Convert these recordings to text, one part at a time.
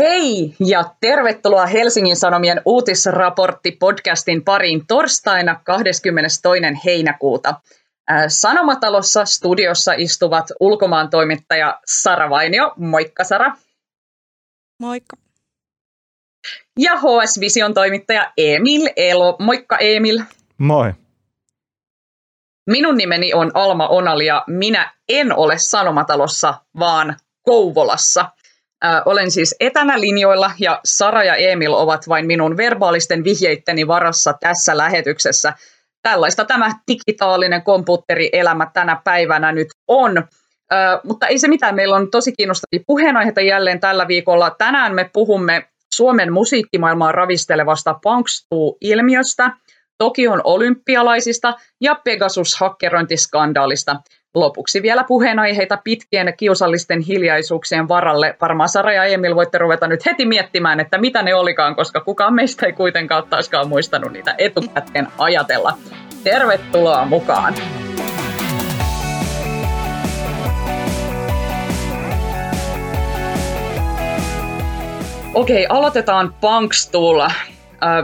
Hei ja tervetuloa Helsingin Sanomien uutisraportti podcastin pariin torstaina 22. heinäkuuta. Sanomatalossa studiossa istuvat ulkomaan toimittaja Sara Vainio. Moikka Sara. Moikka. Ja HS Vision toimittaja Emil Elo. Moikka Emil. Moi. Minun nimeni on Alma Onali ja minä en ole Sanomatalossa, vaan Kouvolassa – Olen siis etänä linjoilla ja Sara ja Emil ovat vain minun verbaalisten vihjeitteni varassa tässä lähetyksessä. Tällaista tämä digitaalinen kompuutterielämä tänä päivänä nyt on. Mutta ei se mitään, meillä on tosi kiinnostavia puheenaiheita jälleen tällä viikolla. Tänään me puhumme Suomen musiikkimaailmaa ravistelevasta Punkstuu-ilmiöstä, Tokion olympialaisista ja Pegasus-hakkerointiskandaalista – Lopuksi vielä puheenaiheita pitkien kiusallisten hiljaisuuksien varalle. Varmaan Sara ja Emil voitte ruveta nyt heti miettimään, että mitä ne olikaan, koska kukaan meistä ei kuitenkaan taaskaan muistanut niitä etukäteen ajatella. Tervetuloa mukaan! Okei, aloitetaan Punkstuulla.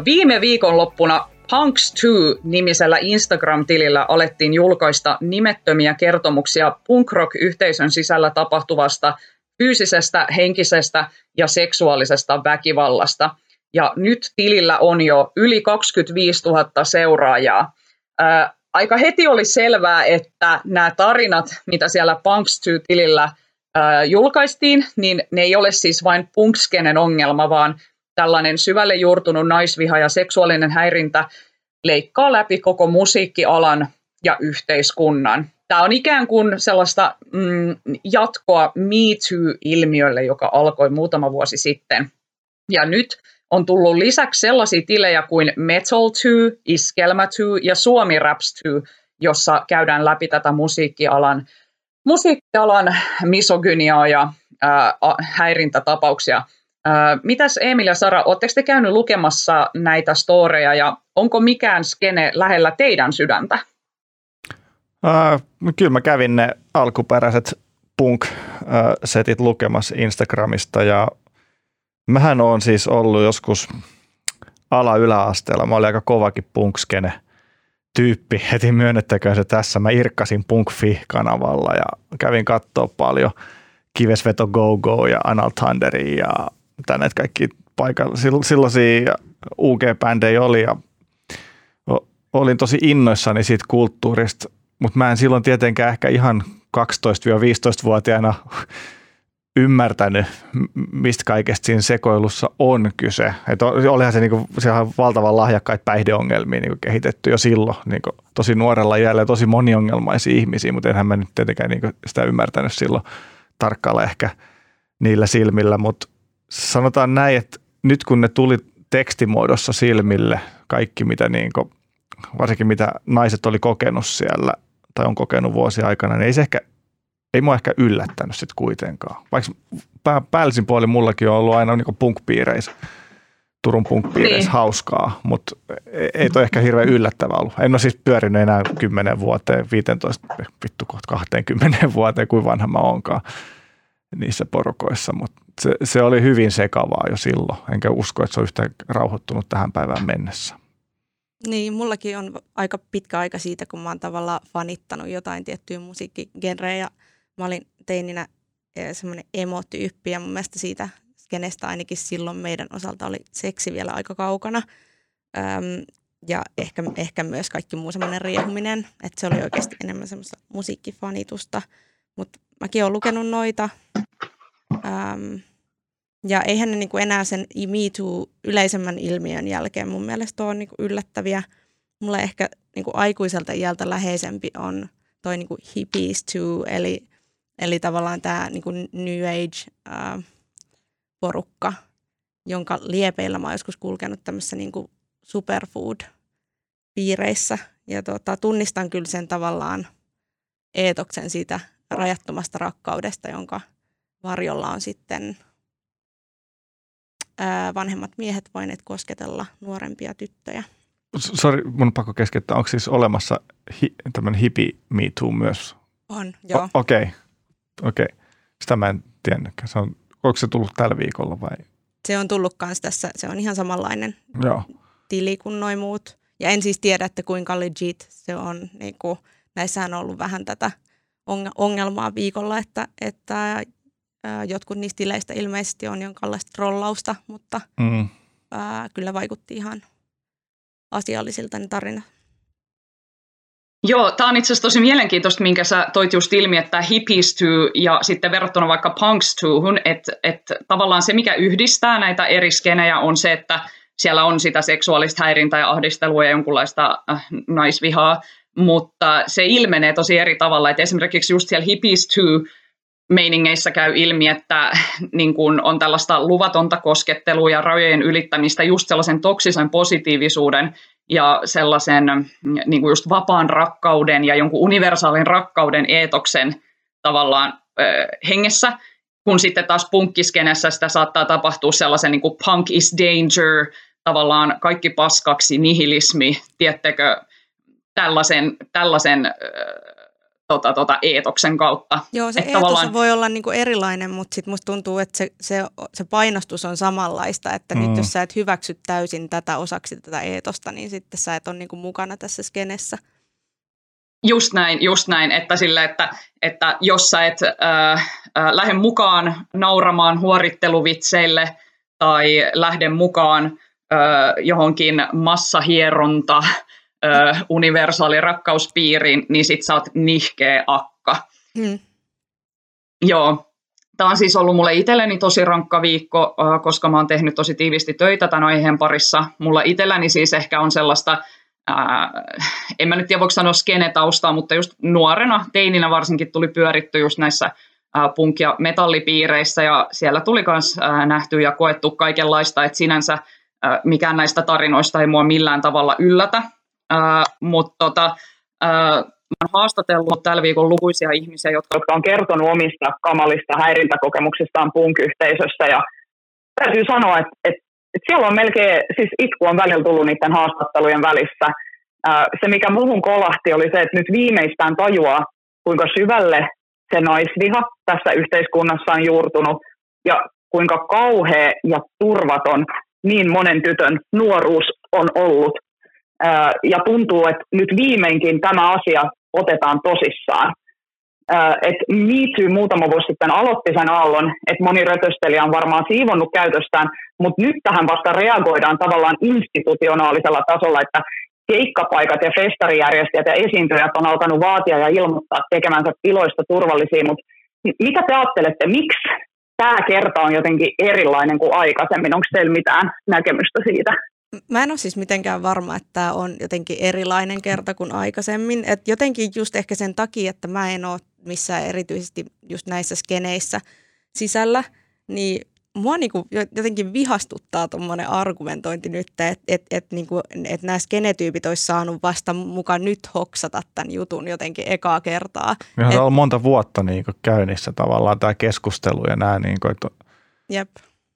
Viime viikonloppuna Punks2-nimisellä Instagram-tilillä alettiin julkaista nimettömiä kertomuksia punkrock-yhteisön sisällä tapahtuvasta fyysisestä, henkisestä ja seksuaalisesta väkivallasta. Ja nyt tilillä on jo yli 25 000 seuraajaa. Ää, aika heti oli selvää, että nämä tarinat, mitä siellä Punks2-tilillä ää, julkaistiin, niin ne ei ole siis vain punkskenen ongelma, vaan tällainen syvälle juurtunut naisviha ja seksuaalinen häirintä leikkaa läpi koko musiikkialan ja yhteiskunnan. Tämä on ikään kuin sellaista mm, jatkoa Me Too-ilmiölle, joka alkoi muutama vuosi sitten. Ja nyt on tullut lisäksi sellaisia tilejä kuin Metal 2, Iskelmä 2 ja Suomi Raps 2, jossa käydään läpi tätä musiikkialan, musiikkialan misogyniaa ja ää, häirintätapauksia – Mitäs Emil ja Sara, oletteko te käynyt lukemassa näitä storeja ja onko mikään skene lähellä teidän sydäntä? Äh, kyllä mä kävin ne alkuperäiset punk-setit lukemassa Instagramista ja mähän on siis ollut joskus ala-yläasteella. Mä olin aika kovakin punkskene tyyppi, heti myönnettäkö se tässä. Mä irkkasin Punkfi-kanavalla ja kävin katsoa paljon Kivesveto Go Go ja Anal Thunderia ja tänne kaikki paikalla, silloisia UG-bändejä oli ja olin tosi innoissani siitä kulttuurista, mutta mä en silloin tietenkään ehkä ihan 12-15-vuotiaana ymmärtänyt, mistä kaikesta siinä sekoilussa on kyse. Et olihan se, niinku, valtavan lahjakkaita päihdeongelmia niinku kehitetty jo silloin, niinku, tosi nuorella iällä tosi moniongelmaisia ihmisiä, mutta enhän mä nyt tietenkään niinku sitä ymmärtänyt silloin tarkkailla ehkä niillä silmillä, mutta sanotaan näin, että nyt kun ne tuli tekstimuodossa silmille, kaikki mitä niin kuin, varsinkin mitä naiset oli kokenut siellä tai on kokenut vuosia aikana, niin ei se ehkä, ei mua ehkä yllättänyt sitten kuitenkaan. Vaikka pää, päällisin puoli mullakin on ollut aina niin punk-piireissä, Turun punk niin. hauskaa, mutta ei toi ehkä hirveän yllättävää ollut. En ole siis pyörinyt enää 10 vuoteen, 15, vittu kohta 20 vuoteen, kuin vanha mä oonkaan niissä porukoissa, mutta se, se oli hyvin sekavaa jo silloin, enkä usko, että se on yhtään rauhoittunut tähän päivään mennessä. Niin, mullakin on aika pitkä aika siitä, kun mä oon tavallaan fanittanut jotain tiettyä musiikkigenrejä. Mä olin teininä e, semmoinen emo-tyyppi ja mun mielestä siitä kenestä ainakin silloin meidän osalta oli seksi vielä aika kaukana. Öm, ja ehkä, ehkä myös kaikki muu semmoinen riehuminen, että se oli oikeasti enemmän semmoista musiikkifanitusta. Mutta mäkin olen lukenut noita Ähm, ja eihän ne niinku enää sen Me Too yleisemmän ilmiön jälkeen mun mielestä ole niinku yllättäviä. Mulle ehkä niinku aikuiselta iältä läheisempi on toi niinku hippies too, eli, eli tavallaan tämä niinku New Age äh, porukka, jonka liepeillä mä oon joskus kulkenut tämmöisessä niinku superfood-piireissä. Ja tota, tunnistan kyllä sen tavallaan eetoksen siitä rajattomasta rakkaudesta, jonka – varjolla on sitten ää, vanhemmat miehet voineet kosketella nuorempia tyttöjä. Sori, mun pakko keskeyttää. Onko siis olemassa hi, tämmöinen hippie me too myös? On, joo. Okei, okay. okei. Okay. Sitä mä en tiennytkään. Se on, onko se tullut tällä viikolla vai? se on tullut kanssa tässä, se on ihan samanlainen Joo. tili kuin noin muut. Ja en siis tiedä, että kuinka legit se on. Niin kuin, näissähän on ollut vähän tätä ongelmaa viikolla, että, että ää, jotkut niistä tileistä ilmeisesti on jonkinlaista trollausta, mutta mm. ää, kyllä vaikutti ihan asiallisilta ne tarinat. Joo, tämä on itse asiassa tosi mielenkiintoista, minkä sä toit just ilmi, että hippies to ja sitten verrattuna vaikka punks tohun, että, että tavallaan se, mikä yhdistää näitä eri skenejä on se, että siellä on sitä seksuaalista häirintää ja ahdistelua ja jonkunlaista äh, naisvihaa, mutta se ilmenee tosi eri tavalla, että esimerkiksi just siellä hippies meiningeissä käy ilmi, että niin kun on tällaista luvatonta koskettelua ja rajojen ylittämistä just sellaisen toksisen positiivisuuden ja sellaisen niin just vapaan rakkauden ja jonkun universaalin rakkauden eetoksen tavallaan ö, hengessä, kun sitten taas punkkiskenessä sitä saattaa tapahtua sellaisen niin kuin punk is danger, tavallaan kaikki paskaksi, nihilismi, tiettekö, tällaisen, tällaisen tota, tota, eetoksen kautta. Joo, se eetos tavallaan... voi olla niinku erilainen, mutta sitten musta tuntuu, että se, se, se painostus on samanlaista, että mm. nyt jos sä et hyväksy täysin tätä osaksi tätä eetosta, niin sitten sä et ole niinku mukana tässä skenessä. Just näin, just näin, että, sille, että, että jos sä et äh, äh, lähde mukaan nauramaan huoritteluvitseille tai lähde mukaan äh, johonkin massahieronta ö, universaali rakkauspiiriin, niin sit sä oot nihkeä akka. Hmm. Joo. Tämä on siis ollut mulle itselleni tosi rankka viikko, koska mä oon tehnyt tosi tiivisti töitä tämän aiheen parissa. Mulla itselläni siis ehkä on sellaista, ää, en mä nyt tiedä voiko sanoa skenetaustaa, mutta just nuorena, teininä varsinkin tuli pyöritty just näissä ää, punk- ja metallipiireissä ja siellä tuli myös nähty ja koettu kaikenlaista, että sinänsä ää, mikään näistä tarinoista ei mua millään tavalla yllätä. Mutta tota, oon haastatellut tällä viikolla lukuisia ihmisiä, jotka on kertonut omista kamalista häirintäkokemuksistaan punk-yhteisössä. Ja täytyy sanoa, että, että, että siellä on melkein, siis itku on välillä tullut niiden haastattelujen välissä. Se, mikä muuhun kolahti, oli se, että nyt viimeistään tajuaa, kuinka syvälle se naisviha tässä yhteiskunnassa on juurtunut ja kuinka kauhea ja turvaton niin monen tytön nuoruus on ollut ja tuntuu, että nyt viimeinkin tämä asia otetaan tosissaan. Et Me Too muutama vuosi sitten aloitti sen aallon, että moni rötöstelijä on varmaan siivonnut käytöstään, mutta nyt tähän vasta reagoidaan tavallaan institutionaalisella tasolla, että keikkapaikat ja festarijärjestäjät ja esiintyjät on alkanut vaatia ja ilmoittaa tekemänsä tiloista turvallisia, mutta mitä te ajattelette, miksi tämä kerta on jotenkin erilainen kuin aikaisemmin? Onko teillä mitään näkemystä siitä? Mä en ole siis mitenkään varma, että tämä on jotenkin erilainen kerta kuin aikaisemmin. Et jotenkin just ehkä sen takia, että mä en ole missään erityisesti just näissä skeneissä sisällä, niin mua niinku jotenkin vihastuttaa tuommoinen argumentointi nyt, että et, et, niinku, et nämä skenetyypit olisi saanut vasta mukaan nyt hoksata tämän jutun jotenkin ekaa kertaa. Mehän on ollut monta vuotta niinku käynnissä tavallaan tämä keskustelu ja nämä niinku,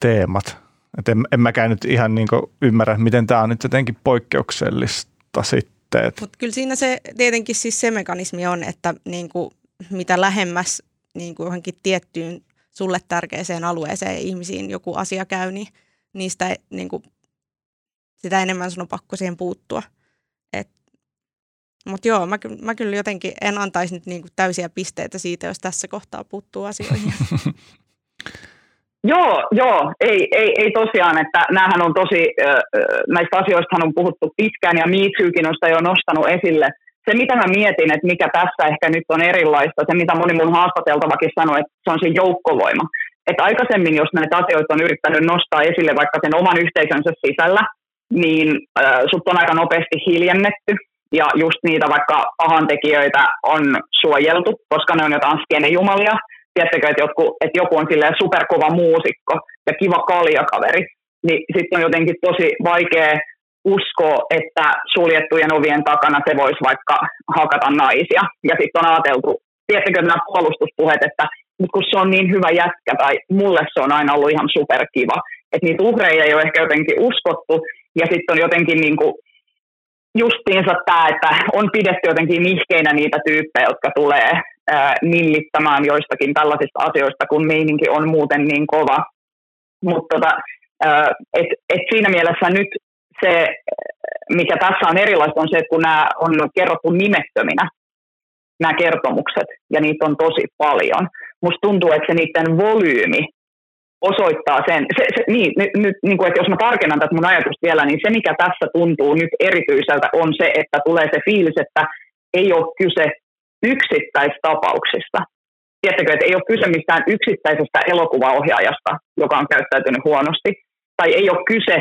teemat. Et en, en mäkään nyt ihan niin ymmärrä, miten tämä on nyt jotenkin poikkeuksellista sitten. Mutta kyllä siinä se tietenkin siis se mekanismi on, että niin kuin, mitä lähemmäs niin kuin johonkin tiettyyn sulle tärkeäseen alueeseen ihmisiin joku asia käy, niin niistä niin kuin, sitä enemmän sun on pakko siihen puuttua. Mutta joo, mä, mä kyllä jotenkin en antaisi nyt niin kuin täysiä pisteitä siitä, jos tässä kohtaa puuttuu asioihin. Joo, joo, ei, ei, ei tosiaan, että näähän on tosi, näistä asioista on puhuttu pitkään ja Me on sitä jo nostanut esille. Se, mitä mä mietin, että mikä tässä ehkä nyt on erilaista, se mitä moni mun haastateltavakin sanoi, että se on se joukkovoima. Että aikaisemmin, jos näitä asioita on yrittänyt nostaa esille vaikka sen oman yhteisönsä sisällä, niin äh, sut on aika nopeasti hiljennetty ja just niitä vaikka pahantekijöitä on suojeltu, koska ne on jotain skenejumalia, tiedättekö, että joku, että joku on silleen superkova muusikko ja kiva kaljakaveri, niin sitten on jotenkin tosi vaikea uskoa, että suljettujen ovien takana se voisi vaikka hakata naisia. Ja sitten on ajateltu, tiedättekö nämä puolustuspuheet, että kun se on niin hyvä jätkä tai mulle se on aina ollut ihan superkiva. Että niitä uhreja ei ole ehkä jotenkin uskottu ja sitten on jotenkin niin kuin justiinsa tämä, että on pidetty jotenkin nihkeinä niitä tyyppejä, jotka tulee nillittämään joistakin tällaisista asioista, kun meininki on muuten niin kova. Mutta tota, Et, et siinä mielessä nyt se, mikä tässä on erilaista, on se, että kun nämä on kerrottu nimettöminä, nämä kertomukset, ja niitä on tosi paljon. Musta tuntuu, että se niiden volyymi osoittaa sen, se, se, niin, nyt, nyt, niin kuin, että jos mä tarkennan tätä mun ajatusta vielä, niin se mikä tässä tuntuu nyt erityiseltä on se, että tulee se fiilis, että ei ole kyse yksittäistapauksista. Tiedättekö, että ei ole kyse mistään yksittäisestä elokuvaohjaajasta, joka on käyttäytynyt huonosti, tai ei ole kyse,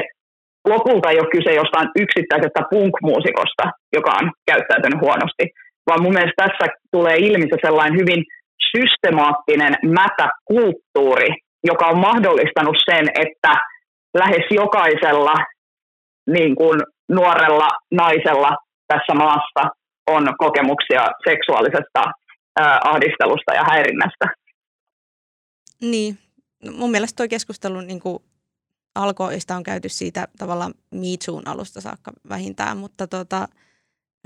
lopulta ei ole kyse jostain yksittäisestä punk-muusikosta, joka on käyttäytynyt huonosti, vaan mun mielestä tässä tulee ilmi se sellainen hyvin systemaattinen mätäkulttuuri, joka on mahdollistanut sen, että lähes jokaisella niin kuin nuorella naisella tässä maassa on kokemuksia seksuaalisesta ahdistelusta ja häirinnästä. Niin, no, mun mielestä tuo keskustelu niin kuin alkoi, sitä on käyty siitä tavallaan Me alusta saakka vähintään, mutta tota,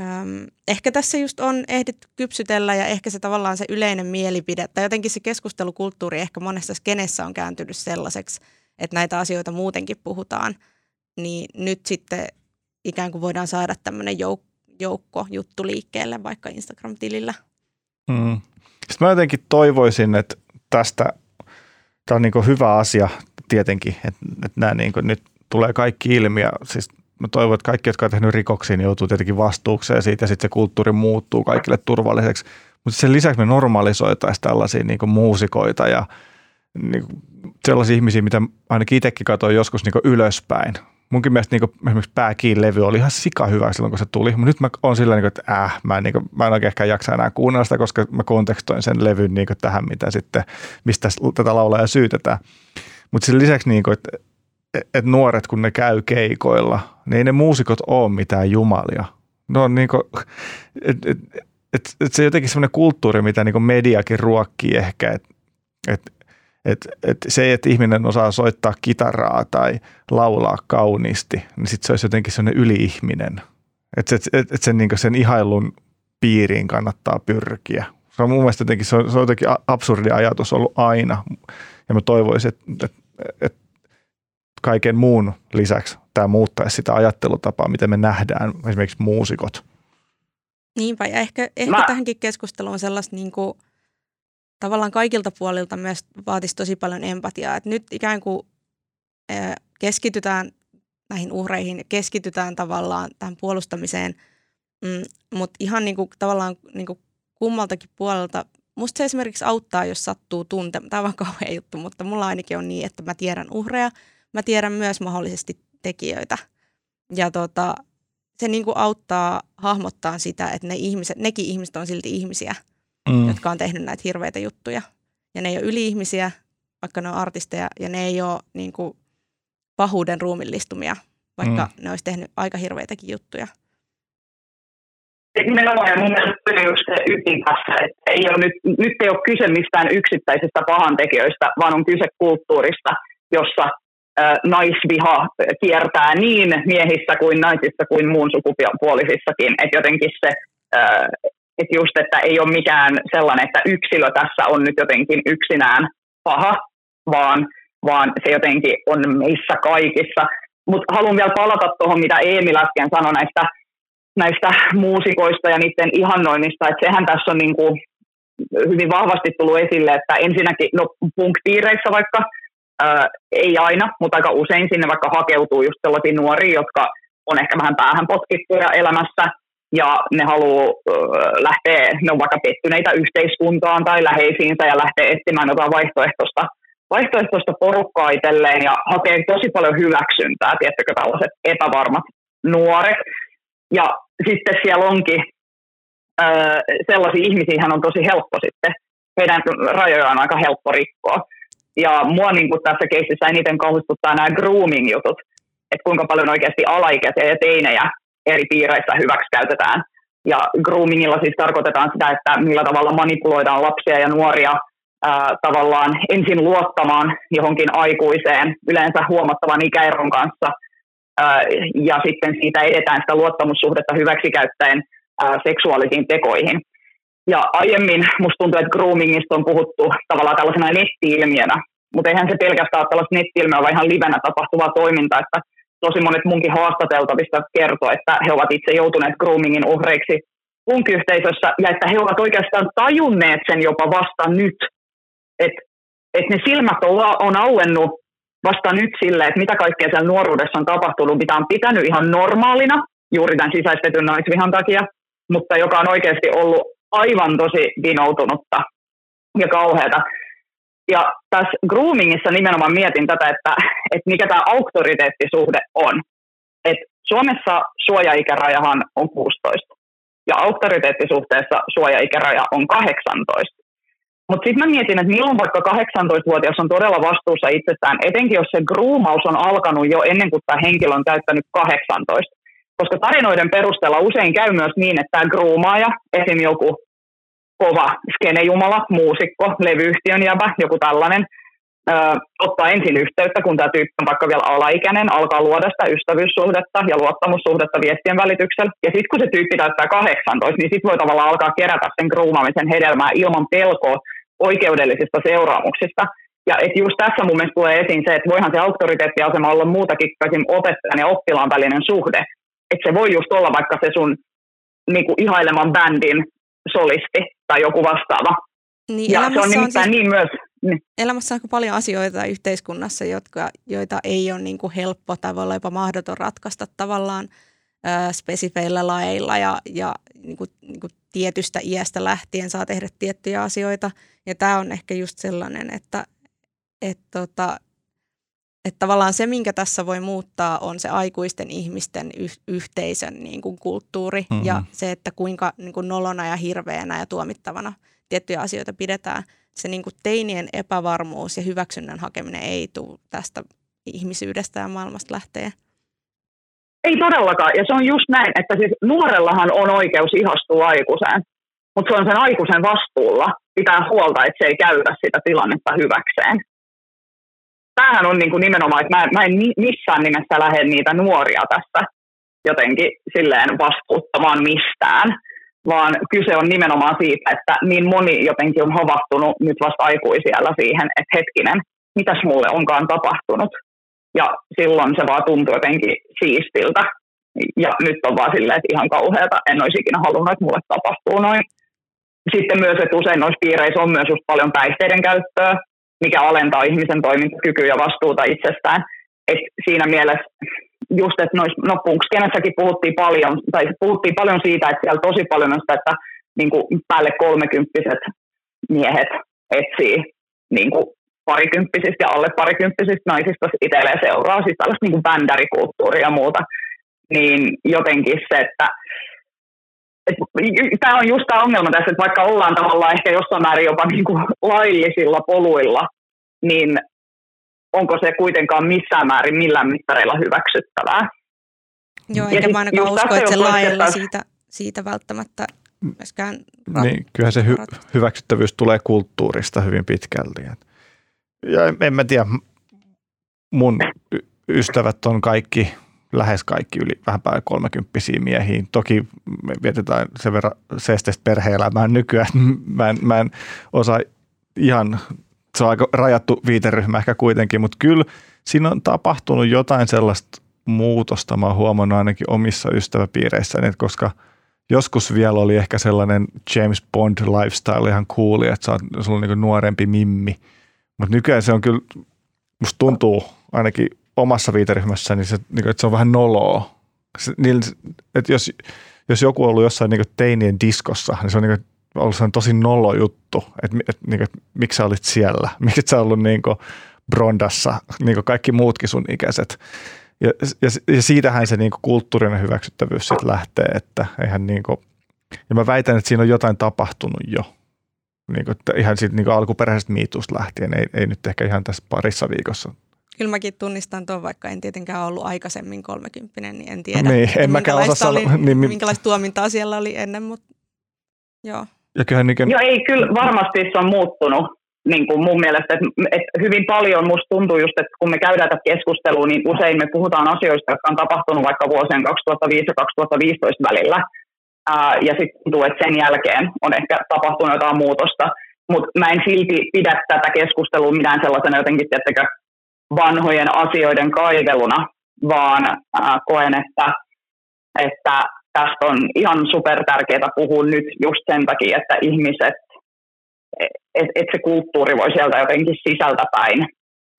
Öm, ehkä tässä just on ehditty kypsytellä ja ehkä se tavallaan se yleinen mielipide tai jotenkin se keskustelukulttuuri ehkä monessa skenessä on kääntynyt sellaiseksi, että näitä asioita muutenkin puhutaan, niin nyt sitten ikään kuin voidaan saada tämmöinen jouk- joukko juttu liikkeelle vaikka Instagram-tilillä. Mm. Sitten mä jotenkin toivoisin, että tästä, tämä on niin hyvä asia tietenkin, että, että nämä niin nyt tulee kaikki ilmi ja siis mä toivon, että kaikki, jotka on tehnyt rikoksia, niin joutuu tietenkin vastuukseen siitä ja sitten se kulttuuri muuttuu kaikille turvalliseksi. Mutta sen lisäksi me normalisoitaisiin tällaisia niin muusikoita ja niin sellaisia ihmisiä, mitä ainakin itsekin katsoin joskus niin ylöspäin. Munkin mielestä niin esimerkiksi pääkiin levy oli ihan sika hyvä silloin, kun se tuli. Mutta nyt mä oon sillä niin että äh, mä en, niin kuin, mä en oikein ehkä jaksa enää kuunnella sitä, koska mä kontekstoin sen levyn niin tähän, mitä sitten, mistä tätä laulaa syytetään. Mutta sen lisäksi, niin kuin, että että nuoret kun ne käy keikoilla, niin ei ne muusikot ole mitään jumalia. No on niin kuin, et, et, et, et se jotenkin semmoinen kulttuuri, mitä niin mediakin ruokkii ehkä, että et, et, et se, että ihminen osaa soittaa kitaraa tai laulaa kauniisti, niin sitten se olisi jotenkin semmoinen yliihminen. Että et, et, et sen, niin sen ihailun piiriin kannattaa pyrkiä. Se on mun mielestä jotenkin, se on, se on jotenkin absurdi ajatus ollut aina. Ja mä toivoisin, että, että, että kaiken muun lisäksi tämä muuttaisi sitä ajattelutapaa, miten me nähdään esimerkiksi muusikot. Niinpä, ja ehkä, ehkä Mä... tähänkin keskusteluun sellaista niin kuin, tavallaan kaikilta puolilta myös vaatisi tosi paljon empatiaa. Et nyt ikään kuin keskitytään näihin uhreihin, keskitytään tavallaan tähän puolustamiseen, mm, mutta ihan niin kuin, tavallaan niin kuin kummaltakin puolelta Musta se esimerkiksi auttaa, jos sattuu tuntemaan, tämä on vaan kauhean juttu, mutta mulla ainakin on niin, että mä tiedän uhreja – mä tiedän myös mahdollisesti tekijöitä. Ja tota, se niin kuin auttaa hahmottaa sitä, että ne ihmiset, nekin ihmiset on silti ihmisiä, mm. jotka on tehnyt näitä hirveitä juttuja. Ja ne ei ole yli-ihmisiä, vaikka ne on artisteja, ja ne ei ole niin kuin pahuuden ruumillistumia, vaikka mm. ne olisi tehnyt aika hirveitäkin juttuja. Nimenomaan, ja mun mielestä se just se ydin tässä, että ei ole nyt, nyt ei ole kyse mistään yksittäisistä pahantekijöistä, vaan on kyse kulttuurista, jossa naisviha kiertää niin miehissä kuin naisissa kuin muun sukupuolisissakin. Että jotenkin se, että just, että ei ole mikään sellainen, että yksilö tässä on nyt jotenkin yksinään paha, vaan, vaan se jotenkin on meissä kaikissa. Mutta haluan vielä palata tuohon, mitä Eemil äsken sanoi näistä, näistä muusikoista ja niiden ihannoinnista, että sehän tässä on niin kuin hyvin vahvasti tullut esille, että ensinnäkin, no punk-piireissä vaikka, Ää, ei aina, mutta aika usein sinne vaikka hakeutuu just sellaisia nuoria, jotka on ehkä vähän päähän potkittuja elämässä ja ne haluaa lähteä, ne on vaikka pettyneitä yhteiskuntaan tai läheisiinsä ja lähtee etsimään jotain vaihtoehtoista, vaihtoehtoista porukkaa itselleen ja hakee tosi paljon hyväksyntää, tiettäkö tällaiset epävarmat nuoret. Ja sitten siellä onkin äh, sellaisia ihmisiä, on tosi helppo sitten, heidän rajoja on aika helppo rikkoa. Ja mua niin kuin tässä keississä eniten kauhistuttaa nämä grooming-jutut, että kuinka paljon oikeasti alaikäisiä ja teinejä eri piireissä hyväksi käytetään. Ja groomingilla siis tarkoitetaan sitä, että millä tavalla manipuloidaan lapsia ja nuoria ää, tavallaan ensin luottamaan johonkin aikuiseen, yleensä huomattavan ikäeron kanssa, ää, ja sitten siitä edetään sitä luottamussuhdetta hyväksikäyttäen ää, seksuaalisiin tekoihin. Ja aiemmin musta tuntuu, että groomingista on puhuttu tavallaan tällaisena netti-ilmiönä, mutta eihän se pelkästään ole tällaista netti vaan ihan livenä tapahtuvaa toimintaa, että tosi monet munkin haastateltavista kertoo, että he ovat itse joutuneet groomingin uhreiksi punk-yhteisössä ja että he ovat oikeastaan tajunneet sen jopa vasta nyt, että et ne silmät on, on auennut vasta nyt sille, että mitä kaikkea siellä nuoruudessa on tapahtunut, mitä on pitänyt ihan normaalina, juuri tämän sisäistetyn naisvihan takia, mutta joka on oikeasti ollut aivan tosi vinoutunutta ja kauheata. Ja tässä groomingissa nimenomaan mietin tätä, että, että mikä tämä auktoriteettisuhde on. Et Suomessa suojaikärajahan on 16 ja auktoriteettisuhteessa suojaikäraja on 18. Mutta sitten mä mietin, että milloin vaikka 18-vuotias on todella vastuussa itsestään, etenkin jos se groomaus on alkanut jo ennen kuin tämä henkilö on täyttänyt 18. Koska tarinoiden perusteella usein käy myös niin, että tämä groomaaja, esim. joku kova skenejumala, muusikko, levyyhtiön jävä, joku tällainen, ö, ottaa ensin yhteyttä, kun tämä tyyppi on vaikka vielä alaikäinen, alkaa luoda sitä ystävyyssuhdetta ja luottamussuhdetta viestien välityksellä. Ja sitten kun se tyyppi täyttää 18, niin sitten voi tavallaan alkaa kerätä sen groomaamisen hedelmää ilman pelkoa oikeudellisista seuraamuksista. Ja et just tässä mun mielestä tulee esiin se, että voihan se auktoriteettiasema olla muutakin kuin opettajan ja oppilaan välinen suhde. Että se voi just olla vaikka se sun niinku, ihaileman bändin solisti tai joku vastaava. Niin, ja se on nimittäin on siis, niin myös... Niin. Elämässä on paljon asioita yhteiskunnassa, jotka, joita ei ole niin kuin helppo tai voi olla jopa mahdoton ratkaista tavallaan ö, spesifeillä laeilla ja, ja niin kuin, niin kuin tietystä iästä lähtien saa tehdä tiettyjä asioita. Ja tämä on ehkä just sellainen, että, että, tota, että tavallaan se, minkä tässä voi muuttaa, on se aikuisten ihmisten yh- yhteisön niin kuin kulttuuri mm-hmm. ja se, että kuinka niin kuin nolona ja hirveänä ja tuomittavana tiettyjä asioita pidetään. Se niin kuin teinien epävarmuus ja hyväksynnän hakeminen ei tule tästä ihmisyydestä ja maailmasta lähtee. Ei todellakaan, ja se on just näin, että siis nuorellahan on oikeus ihastua aikuiseen, mutta se on sen aikuisen vastuulla pitää huolta, että se ei käytä sitä tilannetta hyväkseen. Tämähän on niin kuin nimenomaan, että mä, mä en missään nimessä lähde niitä nuoria tässä jotenkin silleen vastuuttamaan mistään, vaan kyse on nimenomaan siitä, että niin moni jotenkin on havahtunut nyt vasta aikuisiellä siihen, että hetkinen, mitäs mulle onkaan tapahtunut. Ja silloin se vaan tuntuu jotenkin siistiltä. Ja nyt on vaan silleen, että ihan kauheata, en olisi ikinä halunnut, että mulle tapahtuu noin. Sitten myös, että usein noissa piireissä on myös just paljon päihteiden käyttöä, mikä alentaa ihmisen toimintakykyä ja vastuuta itsestään. Et siinä mielessä just, että nois, no punkskenässäkin puhuttiin paljon, tai puhuttiin paljon siitä, että siellä tosi paljon on sitä, että niin kuin päälle kolmekymppiset miehet etsii niin kuin parikymppisistä ja alle parikymppisistä naisista itselleen seuraa, siis tällaista niin kuin bändärikulttuuria ja muuta, niin jotenkin se, että tämä on just tämä ongelma tässä, että vaikka ollaan tavallaan ehkä jossain määrin jopa niin kuin laillisilla poluilla, niin onko se kuitenkaan missään määrin millään mittareilla hyväksyttävää. Joo, eikä mä ainakaan usko, että se laajalla siitä, siitä välttämättä myöskään... Niin, kyllähän se hy- hyväksyttävyys tulee kulttuurista hyvin pitkälti. Ja en, en mä tiedä, mun ystävät on kaikki, lähes kaikki yli vähän päälle kolmekymppisiä miehiä. Toki me vietetään sen verran seesteistä perhe-elämää nykyään, mä en, mä en osaa ihan, se on aika rajattu viiteryhmä ehkä kuitenkin, mutta kyllä siinä on tapahtunut jotain sellaista muutosta, mä oon huomannut ainakin omissa ystäväpiireissäni, että koska joskus vielä oli ehkä sellainen James Bond lifestyle ihan cool, että sä oot, sulla on niin nuorempi mimmi – mutta nykyään se on kyllä, musta tuntuu ainakin omassa viiteryhmässä, niin se, niin että se on vähän noloa. Se, niin, että jos, jos joku on ollut jossain niin teinien diskossa, niin se on niin ollut sellainen tosi nolo juttu, että, että, niin että miksi sä olit siellä, miksi sä ollut niin Brondassa, niin kuin kaikki muutkin sun ikäiset. Ja, ja, ja siitähän se niin kulttuurinen hyväksyttävyys sitten lähtee, että eihän niin kuin, ja mä väitän, että siinä on jotain tapahtunut jo niin kuin, ihan siitä niin alkuperäisestä miitusta lähtien, ei, ei nyt ehkä ihan tässä parissa viikossa. Kyllä mäkin tunnistan tuon, vaikka en tietenkään ollut aikaisemmin kolmekymppinen, niin en tiedä, niin, en minkälaista, oli, niin, minkälaista tuomintaa siellä oli ennen, mutta joo. Ja kyllähän niin kuin... Joo, ei, kyllä varmasti se on muuttunut niin kuin mun mielestä, että, että hyvin paljon musta tuntuu just, että kun me käydään tätä keskustelua, niin usein me puhutaan asioista, jotka on tapahtunut vaikka vuosien 2005 ja 2015 välillä, Ää, ja sitten tuntuu, että sen jälkeen on ehkä tapahtunut jotain muutosta. mutta mä en silti pidä tätä keskustelua mitään sellaisena jotenkin, tiettäkö, vanhojen asioiden kaiveluna, vaan koen, että, että tästä on ihan super tärkeää puhua nyt just sen takia, että ihmiset, että et se kulttuuri voi sieltä jotenkin sisältäpäin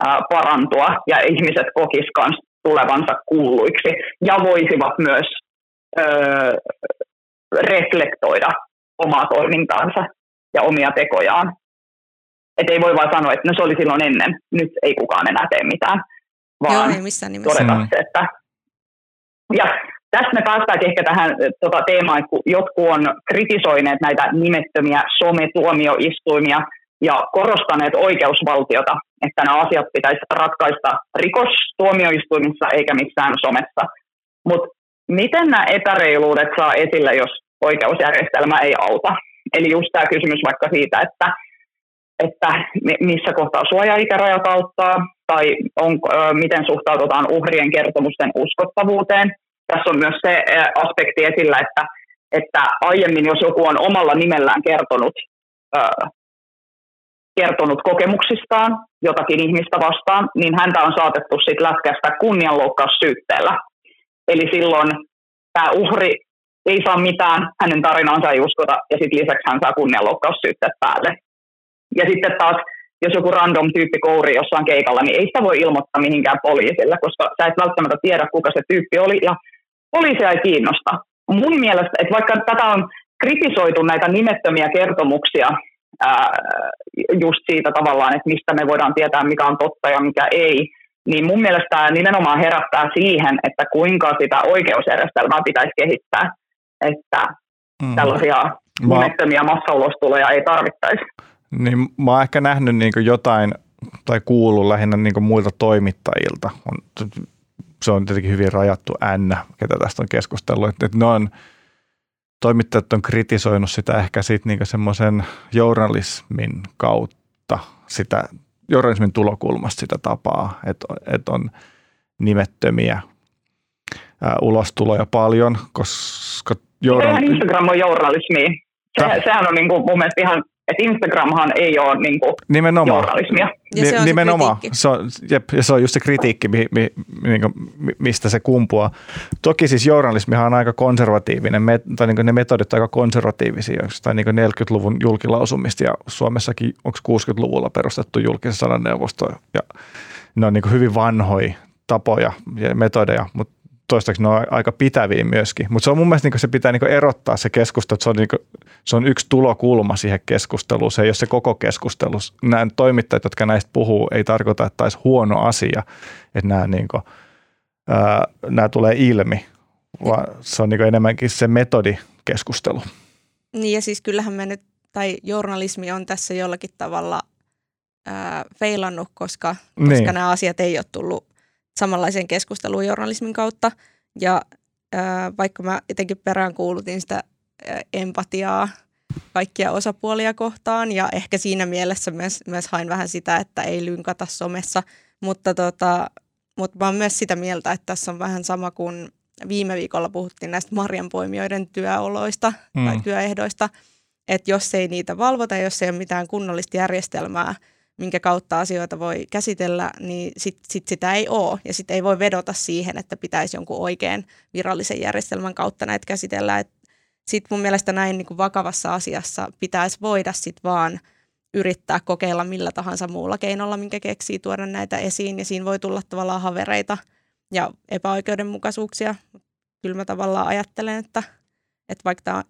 ää, parantua ja ihmiset kokis kans tulevansa kuuluiksi ja voisivat myös öö, reflektoida omaa toimintaansa ja omia tekojaan. Et ei voi vaan sanoa, että no se oli silloin ennen, nyt ei kukaan enää tee mitään, vaan Joo, ei missään nimessä. todeta se, että... Ja tästä me päästään ehkä tähän tota, teemaan, että kun jotkut on kritisoineet näitä nimettömiä sometuomioistuimia ja korostaneet oikeusvaltiota, että nämä asiat pitäisi ratkaista rikostuomioistuimissa eikä missään somessa. Mutta miten nämä epäreiluudet saa esille, jos oikeusjärjestelmä ei auta? Eli just tämä kysymys vaikka siitä, että, että missä kohtaa suoja-ikärajat auttaa, tai on, miten suhtaudutaan uhrien kertomusten uskottavuuteen – tässä on myös se aspekti esillä, että, että aiemmin jos joku on omalla nimellään kertonut, kertonut kokemuksistaan jotakin ihmistä vastaan, niin häntä on saatettu sitten lätkästä kunnianloukkaussyytteellä. Eli silloin tämä uhri ei saa mitään, hänen tarinansa ei uskota, ja sitten lisäksi hän saa kunnianloukkaussyytteet päälle. Ja sitten taas, jos joku random tyyppi kouri jossain keikalla, niin ei sitä voi ilmoittaa mihinkään poliisille, koska sä et välttämättä tiedä, kuka se tyyppi oli, ja poliisia ei kiinnosta. Mun mielestä, että vaikka tätä on kritisoitu näitä nimettömiä kertomuksia ää, just siitä tavallaan, että mistä me voidaan tietää, mikä on totta ja mikä ei, niin mun mielestä tämä nimenomaan herättää siihen, että kuinka sitä oikeusjärjestelmää pitäisi kehittää, että mm. tällaisia nimettömiä massaulostuloja ei tarvittaisi. Niin mä oon ehkä nähnyt niin jotain tai kuullut lähinnä niin muilta toimittajilta. On se on tietenkin hyvin rajattu N, ketä tästä on keskustellut, että, että ne on, toimittajat on kritisoinut sitä ehkä sitten niin semmoisen journalismin kautta, sitä journalismin tulokulmasta sitä tapaa, että, että on nimettömiä ää, ulostuloja paljon, koska journal... Instagram on journalismia. Se, sehän on niin kuin mun mielestä ihan että Instagramhan ei ole niin kuin nimenomaan. journalismia. Ja se on nimenomaan. Se, se on, jep, ja se on just se kritiikki, mi, mi, niin kuin, mistä se kumpuaa. Toki siis journalismihan on aika konservatiivinen, me, tai niin ne metodit ovat aika konservatiivisia, tai niin 40-luvun julkilausumista, ja Suomessakin onko 60-luvulla perustettu julkisen sananneuvosto, ja ne on niin hyvin vanhoja tapoja ja metodeja, mutta toistaiseksi ne on aika pitäviä myöskin. Mutta se on mun mielestä niin se pitää niin erottaa se keskustelu, että se on, niin kuin, se on yksi tulokulma siihen keskusteluun. Se ei ole se koko keskustelu. Nämä toimittajat, jotka näistä puhuu, ei tarkoita, että olisi huono asia, että nämä, niin kuin, ää, nämä tulee ilmi, vaan se on niin enemmänkin se metodikeskustelu. Niin ja siis kyllähän me nyt, tai journalismi on tässä jollakin tavalla ää, feilannut, koska, koska niin. nämä asiat ei ole tullut samanlaiseen keskusteluun journalismin kautta. Ja ää, vaikka mä jotenkin peräänkuulutin sitä ää, empatiaa kaikkia osapuolia kohtaan ja ehkä siinä mielessä myös, myös hain vähän sitä, että ei lynkata somessa, mutta, tota, mutta mä oon myös sitä mieltä, että tässä on vähän sama kuin viime viikolla puhuttiin näistä marjanpoimijoiden työoloista mm. tai työehdoista, että jos ei niitä valvota, jos ei ole mitään kunnollista järjestelmää – minkä kautta asioita voi käsitellä, niin sit, sit sitä ei ole. Ja sitten ei voi vedota siihen, että pitäisi jonkun oikein virallisen järjestelmän kautta näitä käsitellä. Sitten mun mielestä näin niin kuin vakavassa asiassa pitäisi voida sit vaan yrittää kokeilla millä tahansa muulla keinolla, minkä keksii tuoda näitä esiin. Ja siinä voi tulla tavallaan havereita ja epäoikeudenmukaisuuksia. Kyllä mä tavallaan ajattelen, että, että vaikka tämä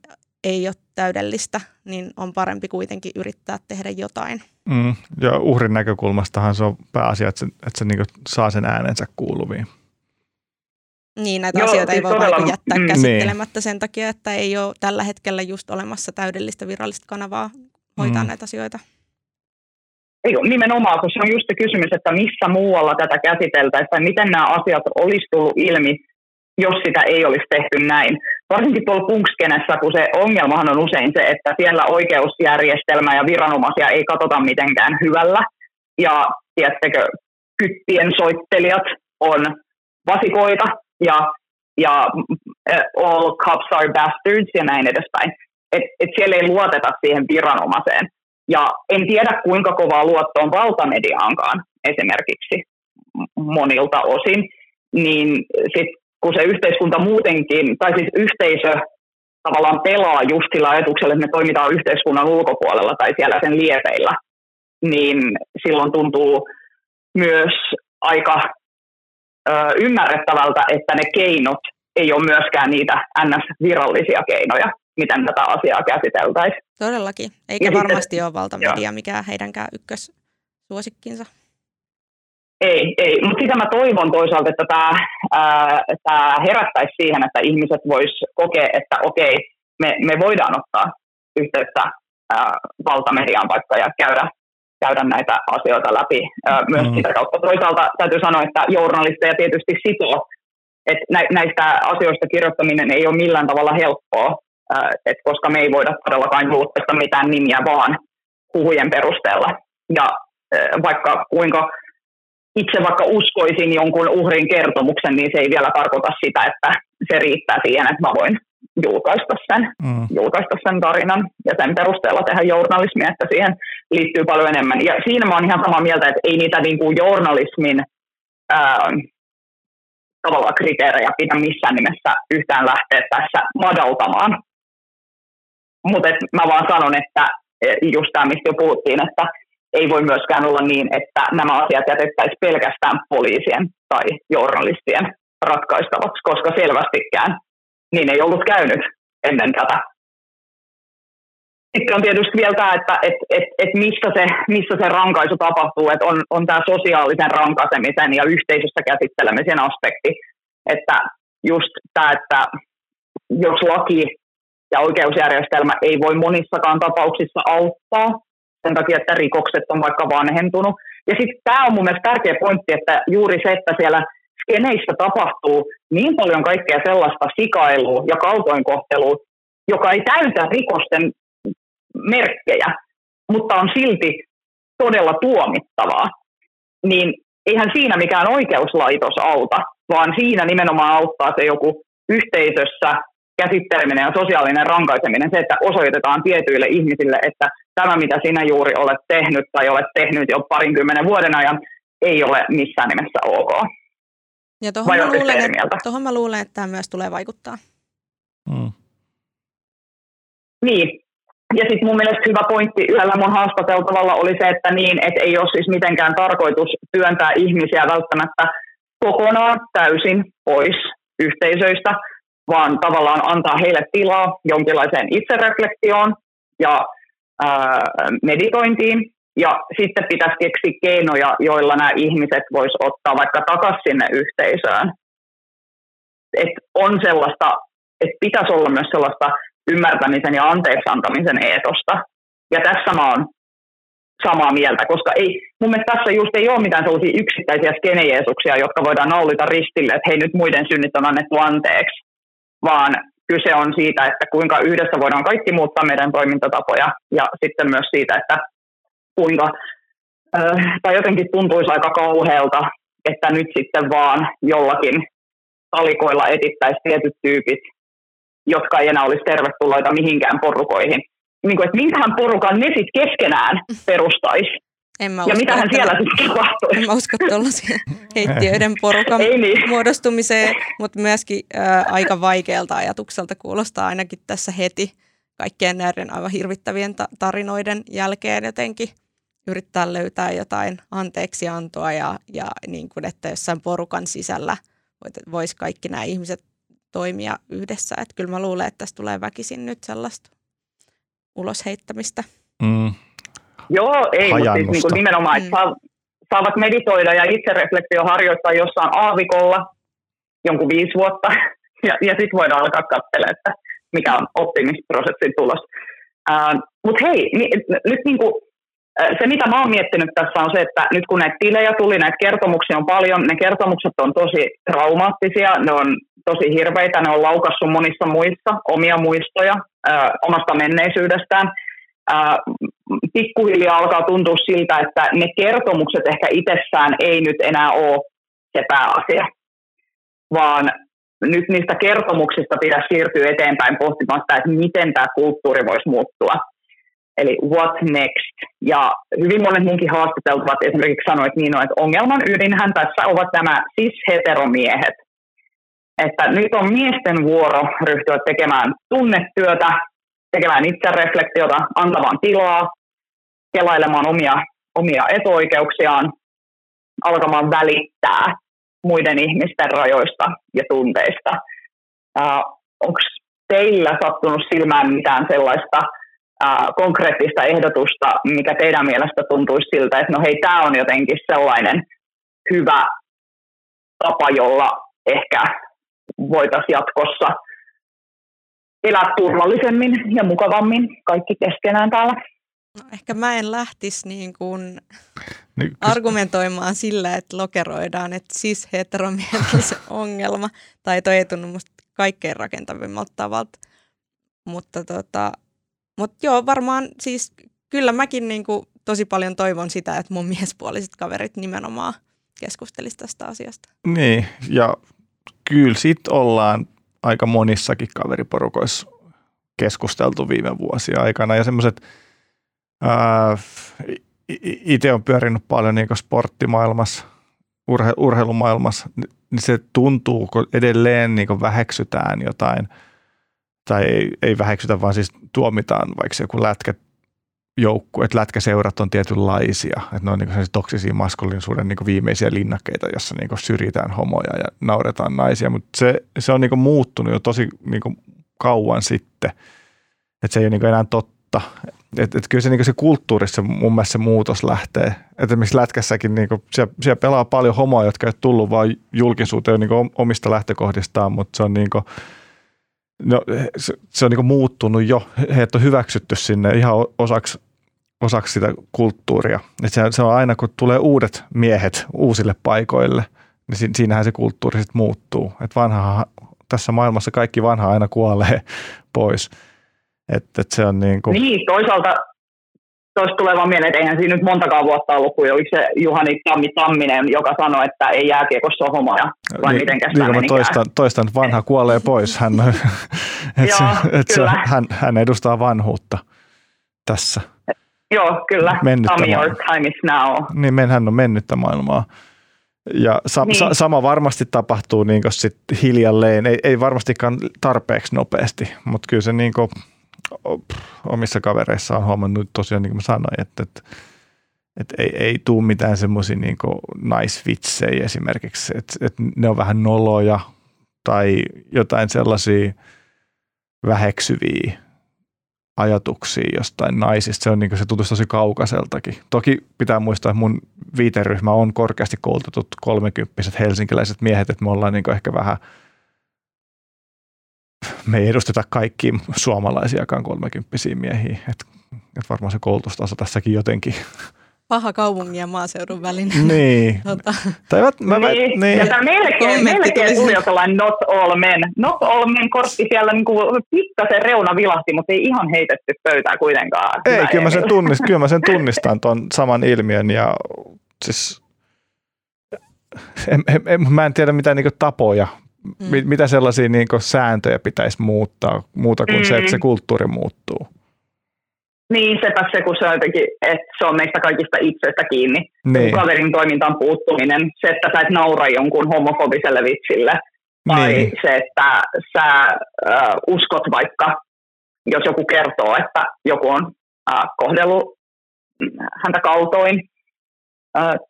ei ole täydellistä, niin on parempi kuitenkin yrittää tehdä jotain. Mm, ja uhrin näkökulmastahan se on pääasia, että se, että se niin saa sen äänensä kuuluviin. Niin, näitä Joo, asioita siis ei voi todella, jättää mm, käsittelemättä niin. sen takia, että ei ole tällä hetkellä just olemassa täydellistä virallista kanavaa hoitaa mm. näitä asioita. Ei, nimenomaan, kun se on just se kysymys, että missä muualla tätä käsiteltäisiin tai miten nämä asiat olisi tullut ilmi, jos sitä ei olisi tehty näin varsinkin tuolla punkskenessä, kun se ongelmahan on usein se, että siellä oikeusjärjestelmä ja viranomaisia ei katsota mitenkään hyvällä. Ja tiedättekö, kyttien soittelijat on vasikoita ja, ja all cops are bastards ja näin edespäin. Et, et siellä ei luoteta siihen viranomaiseen. Ja en tiedä, kuinka kovaa luotto on valtamediaankaan esimerkiksi monilta osin, niin sit, kun se yhteiskunta muutenkin, tai siis yhteisö tavallaan pelaa just sillä ajatuksella, että me toimitaan yhteiskunnan ulkopuolella tai siellä sen liepeillä, niin silloin tuntuu myös aika ö, ymmärrettävältä, että ne keinot ei ole myöskään niitä NS-virallisia keinoja, miten tätä asiaa käsiteltäisiin. Todellakin, eikä ja varmasti sitten, ole valtamedia mikään heidänkään ykkössuosikkinsa. Ei, ei. mutta sitä mä toivon toisaalta, että tämä, tämä herättäisi siihen, että ihmiset vois kokea, että okei, me, me voidaan ottaa yhteyttä ää, valtamediaan vaikka ja käydä, käydä näitä asioita läpi ää, myös mm. sitä kautta. Toisaalta täytyy sanoa, että journalisteja tietysti sitoo, että näistä asioista kirjoittaminen ei ole millään tavalla helppoa, ää, et koska me ei voida todellakaan julkaista mitään nimiä vaan huhujen perusteella. Ja ää, vaikka kuinka itse vaikka uskoisin jonkun uhrin kertomuksen, niin se ei vielä tarkoita sitä, että se riittää siihen, että mä voin julkaista sen, mm. julkaista sen tarinan ja sen perusteella tehdä journalismia, että siihen liittyy paljon enemmän. Ja siinä mä oon ihan samaa mieltä, että ei niitä niin kuin journalismin ää, tavallaan kriteerejä pidä missään nimessä yhtään lähteä tässä madaltamaan. Mutta mä vaan sanon, että e, just tämä, mistä jo puhuttiin, että ei voi myöskään olla niin, että nämä asiat jätettäisiin pelkästään poliisien tai journalistien ratkaistavaksi, koska selvästikään niin ei ollut käynyt ennen tätä. Sitten on tietysti vielä tämä, että et, et, et missä, se, missä se rankaisu tapahtuu, että on, on tämä sosiaalisen rankaisemisen ja yhteisössä käsittelemisen aspekti, että just tämä, että jos laki ja oikeusjärjestelmä ei voi monissakaan tapauksissa auttaa sen takia, että rikokset on vaikka vanhentunut. Ja sitten tämä on mun mielestä tärkeä pointti, että juuri se, että siellä skeneissä tapahtuu niin paljon kaikkea sellaista sikailua ja kaltoinkohtelua, joka ei täytä rikosten merkkejä, mutta on silti todella tuomittavaa, niin eihän siinä mikään oikeuslaitos auta, vaan siinä nimenomaan auttaa se joku yhteisössä käsitteleminen ja sosiaalinen rankaiseminen, se, että osoitetaan tietyille ihmisille, että tämä, mitä sinä juuri olet tehnyt tai olet tehnyt jo parinkymmenen vuoden ajan, ei ole missään nimessä ok. Ja tuohon mä, luulen, että, tohon mä luulen, että tämä myös tulee vaikuttaa. Mm. Niin. Ja sitten mun mielestä hyvä pointti yhdellä mun haastateltavalla oli se, että niin, että ei ole siis mitenkään tarkoitus työntää ihmisiä välttämättä kokonaan täysin pois yhteisöistä, vaan tavallaan antaa heille tilaa jonkinlaiseen itsereflektioon ja ää, meditointiin. Ja sitten pitäisi keksiä keinoja, joilla nämä ihmiset vois ottaa vaikka takaisin sinne yhteisöön. Et on sellaista, että pitäisi olla myös sellaista ymmärtämisen ja anteeksi antamisen eetosta. Ja tässä mä oon samaa mieltä, koska ei, mun mielestä tässä just ei ole mitään sellaisia yksittäisiä skenejeesuksia, jotka voidaan naulita ristille, että hei nyt muiden synnit on annettu anteeksi, vaan kyse on siitä, että kuinka yhdessä voidaan kaikki muuttaa meidän toimintatapoja ja sitten myös siitä, että kuinka, tai jotenkin tuntuisi aika kauhealta, että nyt sitten vaan jollakin talikoilla etittäisi tietyt tyypit, jotka ei enää olisi tervetulleita mihinkään porukoihin. Niin kuin, että minkähän porukan ne sitten keskenään perustaisi. En mä ja mitähän siellä sitten tapahtuu? En mä usko tuollaisia heittiöiden porukan niin. muodostumiseen, mutta myöskin ää, aika vaikealta ajatukselta kuulostaa ainakin tässä heti kaikkien näiden aivan hirvittävien ta- tarinoiden jälkeen jotenkin yrittää löytää jotain anteeksiantoa ja, ja niin kuin, että jossain porukan sisällä voisi kaikki nämä ihmiset toimia yhdessä. Että kyllä mä luulen, että tässä tulee väkisin nyt sellaista ulos heittämistä. Mm. Joo, ei, mutta siis niin kuin nimenomaan, että mm. saavat meditoida ja itsereflektio harjoittaa jossain aavikolla jonkun viisi vuotta, ja, ja sitten voidaan alkaa katsella, että mikä on oppimisprosessin tulos. Uh, mutta hei, ni, nyt niin kuin, se mitä mä oon miettinyt tässä on se, että nyt kun näitä tilejä tuli, näitä kertomuksia on paljon, ne kertomukset on tosi traumaattisia, ne on tosi hirveitä, ne on laukassut monissa muissa omia muistoja uh, omasta menneisyydestään ää, pikkuhiljaa alkaa tuntua siltä, että ne kertomukset ehkä itsessään ei nyt enää ole se pääasia, vaan nyt niistä kertomuksista pitäisi siirtyä eteenpäin pohtimaan sitä, että miten tämä kulttuuri voisi muuttua. eli what next. Ja hyvin monet munkin haastateltavat esimerkiksi sanoivat niin, että ongelman ydinhän tässä ovat nämä cis-heteromiehet. Että nyt on miesten vuoro ryhtyä tekemään tunnetyötä, tekemään itsereflektiota, antamaan tilaa, kelailemaan omia, omia etuoikeuksiaan, alkamaan välittää muiden ihmisten rajoista ja tunteista. Uh, Onko teillä sattunut silmään mitään sellaista uh, konkreettista ehdotusta, mikä teidän mielestä tuntuisi siltä, että no hei, tämä on jotenkin sellainen hyvä tapa, jolla ehkä voitaisiin jatkossa elää turvallisemmin ja mukavammin kaikki keskenään täällä. No, ehkä mä en lähtisi niin kuin niin, argumentoimaan sillä, että lokeroidaan, että siis heteromiehet on se ongelma. Tai toi ei tunnu musta kaikkein rakentavimmalta tavalta. Mutta tota, mutta joo, varmaan siis kyllä mäkin niin kuin tosi paljon toivon sitä, että mun miespuoliset kaverit nimenomaan keskustelisivat tästä asiasta. Niin, ja kyllä sit ollaan aika monissakin kaveriporukoissa keskusteltu viime vuosia aikana. Ja semmoiset, itse on pyörinyt paljon niin sporttimaailmassa, urhe, urheilumaailmassa, niin se tuntuu, kun edelleen niin väheksytään jotain, tai ei, ei väheksytä, vaan siis tuomitaan vaikka joku lätkä joukku, että lätkäseurat on tietynlaisia, että ne on niin toksisia maskuliinisuuden niin viimeisiä linnakkeita, jossa niin syrjitään homoja ja nauretaan naisia, mutta se, se on niin muuttunut jo tosi niin kauan sitten, että se ei ole niin enää totta. Et, et kyllä se, niin se kulttuurissa mun mielestä se muutos lähtee. Et esimerkiksi lätkässäkin niin siellä, siellä, pelaa paljon homoja, jotka ei tullut vaan julkisuuteen niin omista lähtökohdistaan, mutta se on niin kuin, no, se, se on niin muuttunut jo. Heidät on hyväksytty sinne ihan osaksi, osaksi sitä kulttuuria. Et se, se on aina, kun tulee uudet miehet uusille paikoille, niin siinähän se kulttuuri sitten muuttuu. Et vanha, tässä maailmassa kaikki vanha aina kuolee pois. Et, et se on niin, kuin... niin, toisaalta tuosta tulee vaan mieleen, että eihän siinä nyt montakaan vuotta ollut, kun oli se Juhani Tammi Tamminen, joka sanoi, että ei jääkiekossa ole homoja, vai niin, miten niin, mä toistan, toistan, että vanha kuolee pois. Hän, et Joo, se, et se, hän, hän edustaa vanhuutta tässä. Joo, kyllä. Tammi, your time is now. Niin, hän on mennyttä maailmaa. Ja sa- niin. sa- sama varmasti tapahtuu niin sit hiljalleen, ei, ei varmastikaan tarpeeksi nopeasti, mutta kyllä se niin kuin – omissa kavereissa on huomannut tosiaan, niin kuin mä sanoin, että, että, että ei, ei tule mitään semmoisia niin naisvitsejä esimerkiksi, että, että ne on vähän noloja tai jotain sellaisia väheksyviä ajatuksia jostain naisista. Se, on niin se tuntuu tosi kaukaiseltakin. Toki pitää muistaa, että mun viiteryhmä on korkeasti koulutetut kolmekymppiset helsinkiläiset miehet, että me ollaan niin ehkä vähän – me ei edusteta kaikki suomalaisiakaan kolmekymppisiä miehiä. Et, et varmaan se koulutustaso tässäkin jotenkin paha kaupungin ja maaseudun välinen. Niin. tota. tai mä, mä, niin. niin. Ja melkein, melkein tuli sellainen not all men. Not all men kortti siellä niin kuin pikkasen reuna vilahti, mutta ei ihan heitetty pöytää kuitenkaan. Ei, kyllä mä, sen tunnist, kyllä mä sen tunnistan tuon saman ilmiön ja siis en, en, en, mä en tiedä mitään niin tapoja Mm. Mitä sellaisia niin sääntöjä pitäisi muuttaa, muuta kuin mm. se, että se mm. kulttuuri muuttuu? Niin, sepä se, kun se on jotenkin, että se on meistä kaikista itsestä kiinni. Niin. Kaverin toimintaan puuttuminen, se, että sä et naura jonkun homofobiselle vitsille, tai niin. se, että sä äh, uskot vaikka, jos joku kertoo, että joku on äh, kohdellut häntä kaltoin,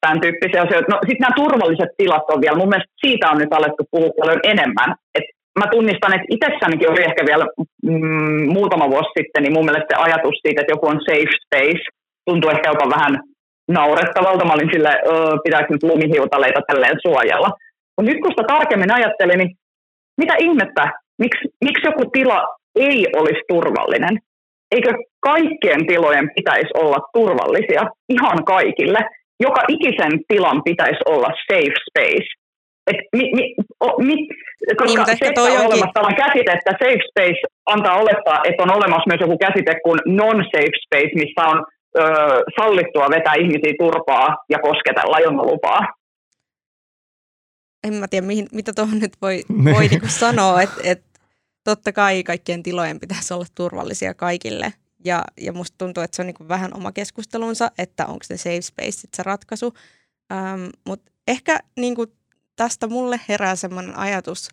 tämän tyyppisiä asioita. No sitten nämä turvalliset tilat on vielä, mun mielestä siitä on nyt alettu puhua paljon enemmän. Et mä tunnistan, että itsessänikin oli ehkä vielä mm, muutama vuosi sitten, niin mun mielestä se ajatus siitä, että joku on safe space, tuntuu ehkä jopa vähän naurettavalta. Mä olin sille, pitääkö nyt lumihiutaleita tälleen suojella. Mutta nyt kun sitä tarkemmin ajattelin, niin mitä ihmettä, miksi, miksi joku tila ei olisi turvallinen? Eikö kaikkien tilojen pitäisi olla turvallisia ihan kaikille? joka ikisen tilan pitäisi olla safe space. Et mi, mi, o, mi, koska niin, se, että on onkin... olemassa käsite, että safe space antaa olettaa, että on olemassa myös joku käsite kuin non-safe space, missä on ö, sallittua vetää ihmisiä turpaa ja kosketella ilman lupaa. En mä tiedä, mihin, mitä tuohon nyt voi, niin. voi niinku sanoa, että et, totta kai kaikkien tilojen pitäisi olla turvallisia kaikille. Ja, ja musta tuntuu, että se on niin vähän oma keskustelunsa, että onko se safe space se ratkaisu. Ähm, Mutta ehkä niin kuin tästä mulle herää sellainen ajatus,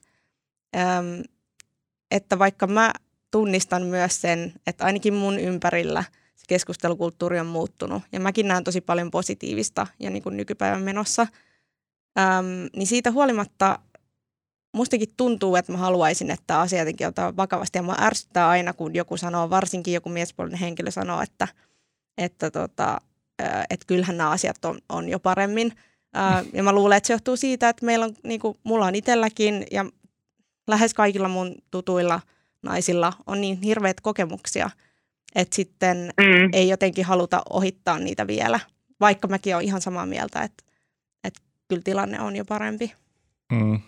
että vaikka mä tunnistan myös sen, että ainakin mun ympärillä se keskustelukulttuuri on muuttunut ja mäkin näen tosi paljon positiivista ja niin kuin nykypäivän menossa, niin siitä huolimatta mustakin tuntuu, että mä haluaisin, että asia jotenkin ottaa vakavasti ja mä ärsyttää aina, kun joku sanoo, varsinkin joku miespuolinen henkilö sanoo, että, että, tota, että kyllähän nämä asiat on, on jo paremmin. Ja mä luulen, että se johtuu siitä, että meillä on, niin kuin, mulla on itselläkin ja lähes kaikilla mun tutuilla naisilla on niin hirveät kokemuksia, että sitten mm. ei jotenkin haluta ohittaa niitä vielä, vaikka mäkin olen ihan samaa mieltä, että, että kyllä tilanne on jo parempi. Mm.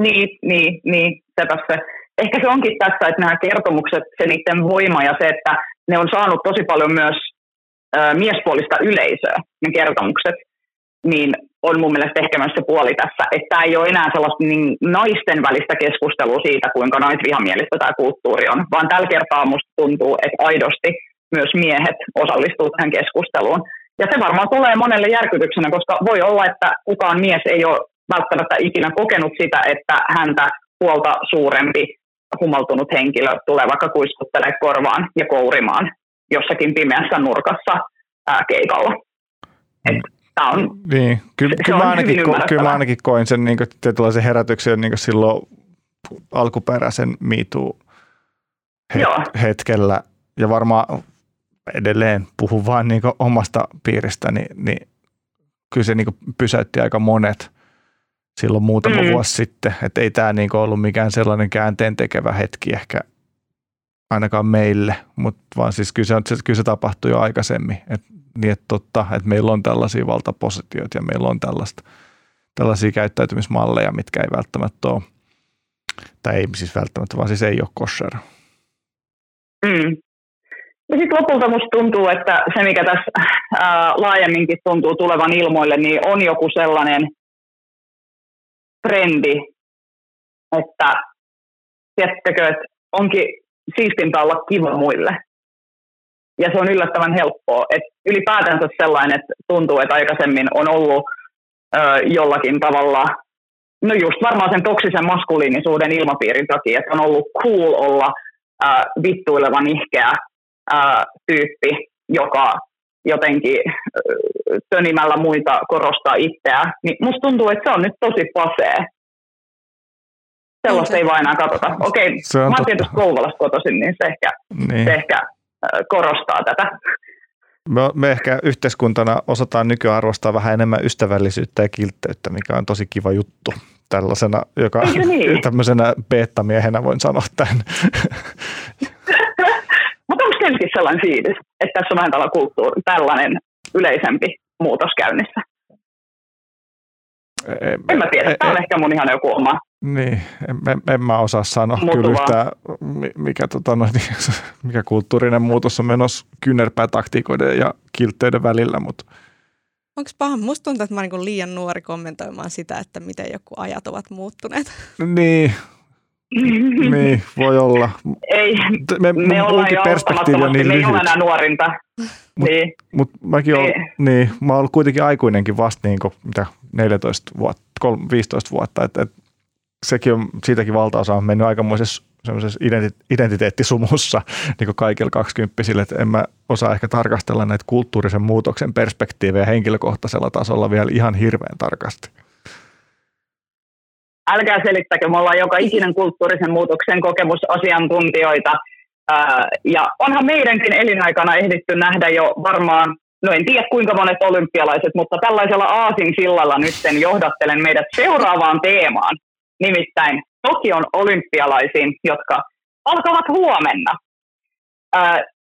Niin, niin, niin, sepä se. Ehkä se onkin tässä, että nämä kertomukset, se niiden voima ja se, että ne on saanut tosi paljon myös ö, miespuolista yleisöä, ne kertomukset, niin on mun mielestä ehkä myös se puoli tässä, että tämä ei ole enää sellaista niin naisten välistä keskustelua siitä, kuinka naisvihamielistä tämä kulttuuri on, vaan tällä kertaa musta tuntuu, että aidosti myös miehet osallistuu tähän keskusteluun. Ja se varmaan tulee monelle järkytyksenä, koska voi olla, että kukaan mies ei ole välttämättä ikinä kokenut sitä, että häntä puolta suurempi humaltunut henkilö tulee vaikka kuiskuttelee korvaan ja kourimaan jossakin pimeässä nurkassa ää, keikalla. Et tämä on, niin. Kyllä, kyllä, mä ainakin, kyllä mä ainakin koin sen niin tietynlaisen herätyksen niin silloin alkuperäisen MeToo het- hetkellä. Ja varmaan edelleen puhun vain niin omasta piiristäni, niin, niin kyllä se niin pysäytti aika monet silloin muutama mm. vuosi sitten. Että ei tämä niin ollut mikään sellainen käänteen tekevä hetki ehkä ainakaan meille, mutta vaan siis kyllä se, kyllä se tapahtui jo aikaisemmin. Et niin että totta, että meillä on tällaisia valtapositioita ja meillä on tällaista, tällaisia käyttäytymismalleja, mitkä ei välttämättä ole, tai ei siis välttämättä, vaan siis ei ole kosher. Mm. Ja sitten lopulta musta tuntuu, että se mikä tässä ää, laajemminkin tuntuu tulevan ilmoille, niin on joku sellainen trendi, että tiedättekö, että onkin siistimpää olla kiva muille ja se on yllättävän helppoa. Et ylipäätänsä sellainen, että tuntuu, että aikaisemmin on ollut ö, jollakin tavalla, no just varmaan sen toksisen maskuliinisuuden ilmapiirin takia, että on ollut cool olla ö, vittuileva nihkeä ö, tyyppi, joka jotenkin tönimällä muita korostaa itseä. Niin musta tuntuu, että se on nyt tosi pasee. Sellaista ei vaan enää katsota. Okei, okay, mä oon tietysti Kouvolasta kotoisin, niin se ehkä, niin. se ehkä korostaa tätä. Me, me ehkä yhteiskuntana osataan nykyään arvostaa vähän enemmän ystävällisyyttä ja kiltteyttä, mikä on tosi kiva juttu tällaisena, joka niin? tämmöisenä beettamiehenä voin sanoa tämän. Mutta onko teilläkin sellainen fiilis, että tässä on vähän tällainen kulttuuri, tällainen yleisempi muutos käynnissä? En, en mä tiedä, tämä on ehkä mun ihan joku oma niin, en, en, en mä osaa sanoa Muutuvaa. kyllä yhtään, mikä, tota, no, niin, mikä kulttuurinen muutos on menossa kyynärpäätaktiikoiden ja kiltteiden välillä, mutta Onko paha? Musta tuntuu, että mä oon liian nuori kommentoimaan sitä, että miten joku ajat ovat muuttuneet. Niin, niin, voi olla. Ei, me, me ollaan jo perspektiivi niin me ei ole enää nuorinta. Mut, niin. mut mäkin niin. Olen, niin, mä oon ollut kuitenkin aikuinenkin vasta niin kuin, mitä, 14 vuotta, 15 vuotta, että et sekin on, siitäkin valtaosa on mennyt aikamoisessa semmoisessa identiteettisumussa niin kuin kaikilla kaksikymppisillä, että en mä osaa ehkä tarkastella näitä kulttuurisen muutoksen perspektiivejä henkilökohtaisella tasolla vielä ihan hirveän tarkasti. Älkää selittäkö, me ollaan joka ikinen kulttuurisen muutoksen kokemusasiantuntijoita, ja onhan meidänkin elinaikana ehditty nähdä jo varmaan, no en tiedä kuinka monet olympialaiset, mutta tällaisella aasin sillalla nyt johdattelen meidät seuraavaan teemaan, nimittäin Tokion olympialaisiin, jotka alkavat huomenna.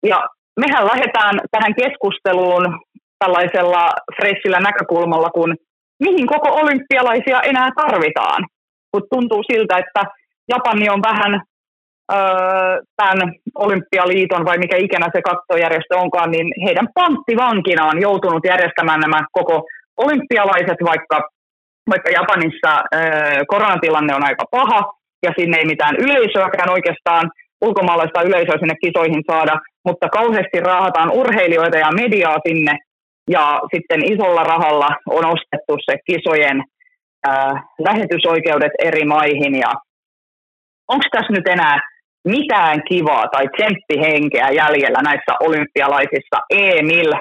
Ja mehän lähdetään tähän keskusteluun tällaisella fressillä näkökulmalla, kun mihin koko olympialaisia enää tarvitaan. Kun tuntuu siltä, että Japani on vähän tämän olympialiiton vai mikä ikinä se kattojärjestö onkaan, niin heidän panttivankina on joutunut järjestämään nämä koko olympialaiset, vaikka vaikka Japanissa koronatilanne on aika paha ja sinne ei mitään yleisöäkään oikeastaan ulkomaalaista yleisöä sinne kisoihin saada, mutta kauheasti raahataan urheilijoita ja mediaa sinne, ja sitten isolla rahalla on ostettu se kisojen ää, lähetysoikeudet eri maihin, ja onko tässä nyt enää mitään kivaa tai tsemppihenkeä jäljellä näissä olympialaisissa? Emil,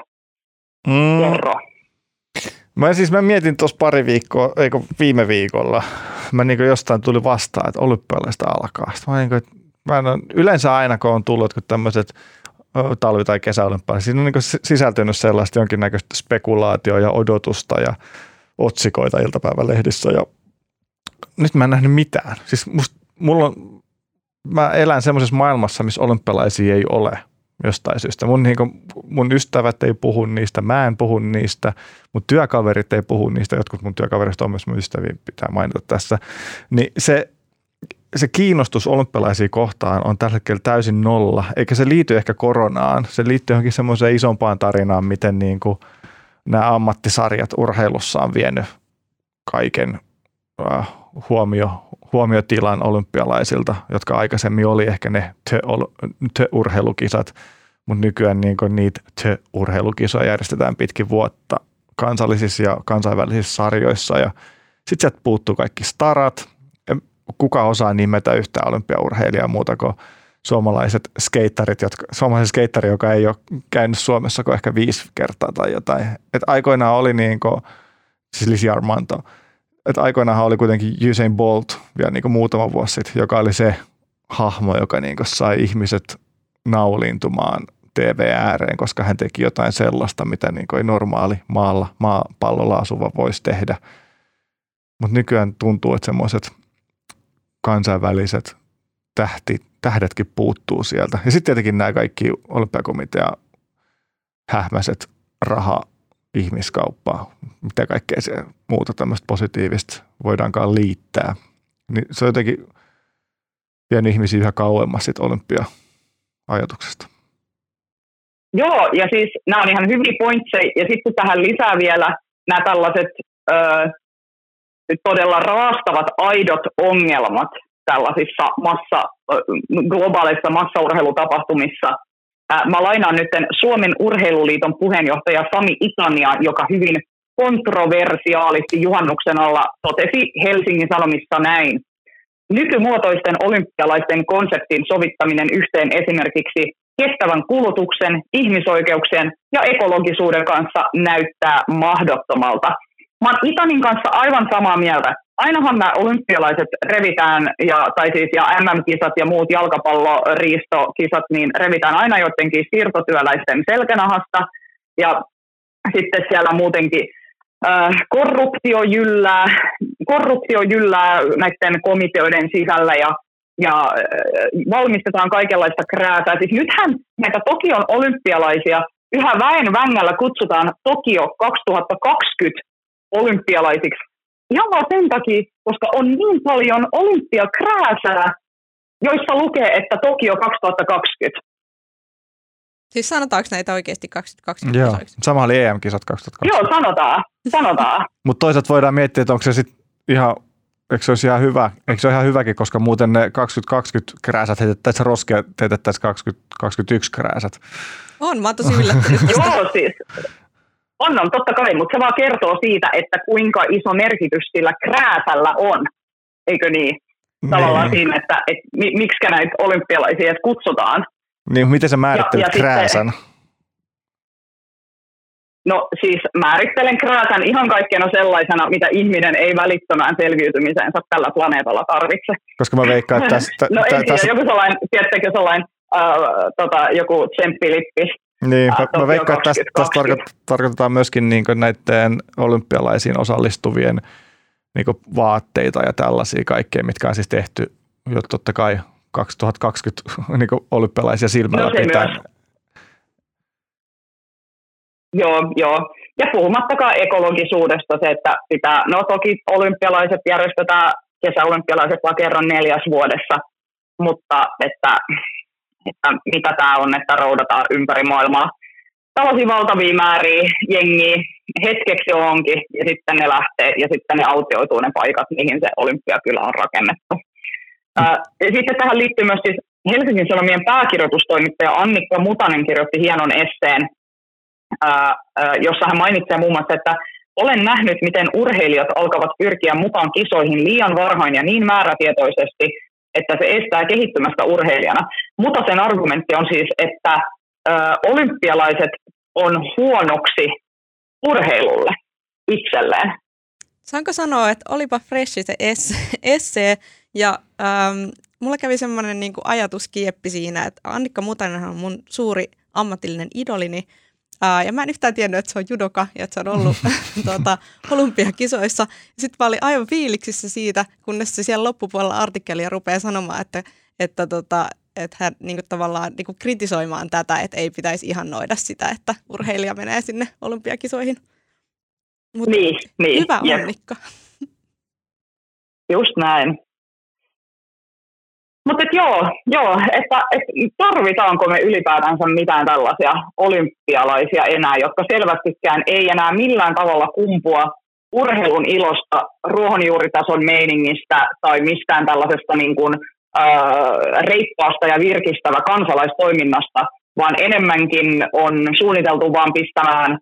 mm. kerro. Mä siis mä mietin tuossa pari viikkoa, eikö viime viikolla, mä niin jostain tuli vastaan, että olympialaista alkaa. Sitten mä, niin kuin, mä en ole, yleensä aina kun on tullut tämmöiset talvi- tai kesäolympialaiset, siinä on niin sisältynyt sellaista jonkinnäköistä spekulaatioa ja odotusta ja otsikoita iltapäivälehdissä ja nyt mä en nähnyt mitään. Siis must, mulla on, mä elän semmoisessa maailmassa, missä olympialaisia ei ole jostain syystä. Mun, niin kuin, mun ystävät ei puhu niistä, mä en puhu niistä, mun työkaverit ei puhu niistä, jotkut mun työkaverista on myös mun ystäviä, pitää mainita tässä. Niin se, se kiinnostus olympialaisia kohtaan on tällä hetkellä täysin nolla, eikä se liity ehkä koronaan. Se liittyy johonkin semmoiseen isompaan tarinaan, miten niin kuin nämä ammattisarjat urheilussa on vienyt kaiken äh, huomio, huomiotilan olympialaisilta, jotka aikaisemmin oli ehkä ne urheilukisat, mutta nykyään niin niitä urheilukisoja järjestetään pitkin vuotta kansallisissa ja kansainvälisissä sarjoissa ja sitten sieltä puuttuu kaikki starat. Kuka osaa nimetä yhtä olympiaurheilijaa muuta kuin suomalaiset skeittarit, jotka, suomalaisen skeittari, joka ei ole käynyt Suomessa kuin ehkä viisi kertaa tai jotain. Et aikoinaan oli niin kuin, siis Lisi Armanto, että aikoinaan oli kuitenkin Usain Bolt vielä niin kuin muutama vuosi sitten, joka oli se hahmo, joka niin kuin sai ihmiset naulintumaan TV ääreen, koska hän teki jotain sellaista, mitä niin kuin ei normaali maalla, maapallolla asuva voisi tehdä. Mutta nykyään tuntuu, että semmoiset kansainväliset tähti, tähdetkin puuttuu sieltä. Ja sitten tietenkin nämä kaikki olympiakomitea hähmäiset raha ihmiskauppaa, mitä kaikkea se muuta tämmöistä positiivista voidaankaan liittää. Niin se on jotenkin vienyt ihmisiä yhä kauemmas sit olympia-ajatuksesta. Joo, ja siis nämä on ihan hyviä pointseja, ja sitten tähän lisää vielä nämä tällaiset ö, todella raastavat aidot ongelmat tällaisissa massa, globaaleissa massaurheilutapahtumissa – Mä lainaan nyt Suomen urheiluliiton puheenjohtaja Sami Itania, joka hyvin kontroversiaalisti juhannuksen alla totesi Helsingin Sanomissa näin. Nykymuotoisten olympialaisten konseptin sovittaminen yhteen esimerkiksi kestävän kulutuksen, ihmisoikeuksien ja ekologisuuden kanssa näyttää mahdottomalta. Mä oon Itanin kanssa aivan samaa mieltä ainahan nämä olympialaiset revitään, ja, tai siis ja MM-kisat ja muut jalkapalloriistokisat, niin revitään aina jotenkin siirtotyöläisten selkänahasta, ja sitten siellä muutenkin äh, korruptio jyllää, korruptio jyllää näiden komiteoiden sisällä, ja ja äh, valmistetaan kaikenlaista krääsää. Siis nythän näitä Tokion olympialaisia yhä väen vängällä kutsutaan Tokio 2020 olympialaisiksi Ihan vaan sen takia, koska on niin paljon olympiakrääsää, joissa lukee, että Tokio 2020. Siis sanotaanko näitä oikeasti 2020? Joo, sama oli EM-kisat 2020. Joo, sanotaan. sanotaan. Mutta toisaalta voidaan miettiä, että onko se sitten ihan Eikö se olisi ihan hyvä? Eikö se ole ihan hyväkin, koska muuten ne 2020 krääsät heitettäisiin roskea, heitettäisiin 2021 krääsät. On, mä oon tosi yllättynyt. Joo, siis on, on, totta kai, mutta se vaan kertoo siitä, että kuinka iso merkitys sillä krääsällä on, eikö niin? Tavallaan niin. siinä, että, että miksi näitä olympialaisia kutsutaan. Niin, miten sä määrittelet ja, ja krääsän? Sitten, No siis määrittelen krääsän ihan kaikkena sellaisena, mitä ihminen ei välittömään selviytymiseensä tällä planeetalla tarvitse. Koska mä veikkaan, että tästä... no en tiedä, joku sellainen, tiedättekö sellainen, äh, tota, joku tsemppilippi, niin, mä, mä veikkaan, että tästä, tästä tarko- tarkoitetaan myöskin niin näiden olympialaisiin osallistuvien niin vaatteita ja tällaisia kaikkea, mitkä on siis tehty jo totta kai 2020 niin olympialaisia silmällä no pitää. Myös. Joo, joo. Ja puhumattakaan ekologisuudesta se, että pitää, no toki olympialaiset järjestetään, kesäolympialaiset vaan kerran neljäs vuodessa, mutta että että mitä tämä on, että roudataan ympäri maailmaa tällaisia valtavia määriä jengiä hetkeksi onkin, ja sitten ne lähtee, ja sitten ne autioituu ne paikat, mihin se olympiakylä on rakennettu. Ja sitten tähän liittyy myös siis Helsingin Sanomien pääkirjoitustoimittaja Annikka Mutanen kirjoitti hienon esseen, ää, ää, jossa hän mainitsee muun muassa, että olen nähnyt, miten urheilijat alkavat pyrkiä mukaan kisoihin liian varhain ja niin määrätietoisesti, että se estää kehittymästä urheilijana. Mutta sen argumentti on siis, että ö, olympialaiset on huonoksi urheilulle itselleen. Saanko sanoa, että olipa freshi se essee ja ähm, mulla kävi semmoinen niin ajatuskieppi siinä, että Annikka Mutanen on mun suuri ammatillinen idolini, Ää, ja mä en yhtään tiennyt, että se on judoka ja että se on ollut tuota, olympiakisoissa. Sitten mä olin aivan fiiliksissä siitä, kunnes se siellä loppupuolella artikkelia rupeaa sanomaan, että, että, tota, että hän niin kuin, tavallaan niin kuin kritisoimaan tätä, että ei pitäisi ihan noida sitä, että urheilija menee sinne olympiakisoihin. Mut niin, niin. Hyvä Annikka. Just näin. Mutta joo, joo että, että tarvitaanko me ylipäätänsä mitään tällaisia olympialaisia enää, jotka selvästikään ei enää millään tavalla kumpua urheilun ilosta, ruohonjuuritason meiningistä tai mistään tällaisesta niin kuin, äh, reippaasta ja virkistävä kansalaistoiminnasta, vaan enemmänkin on suunniteltu vaan pistämään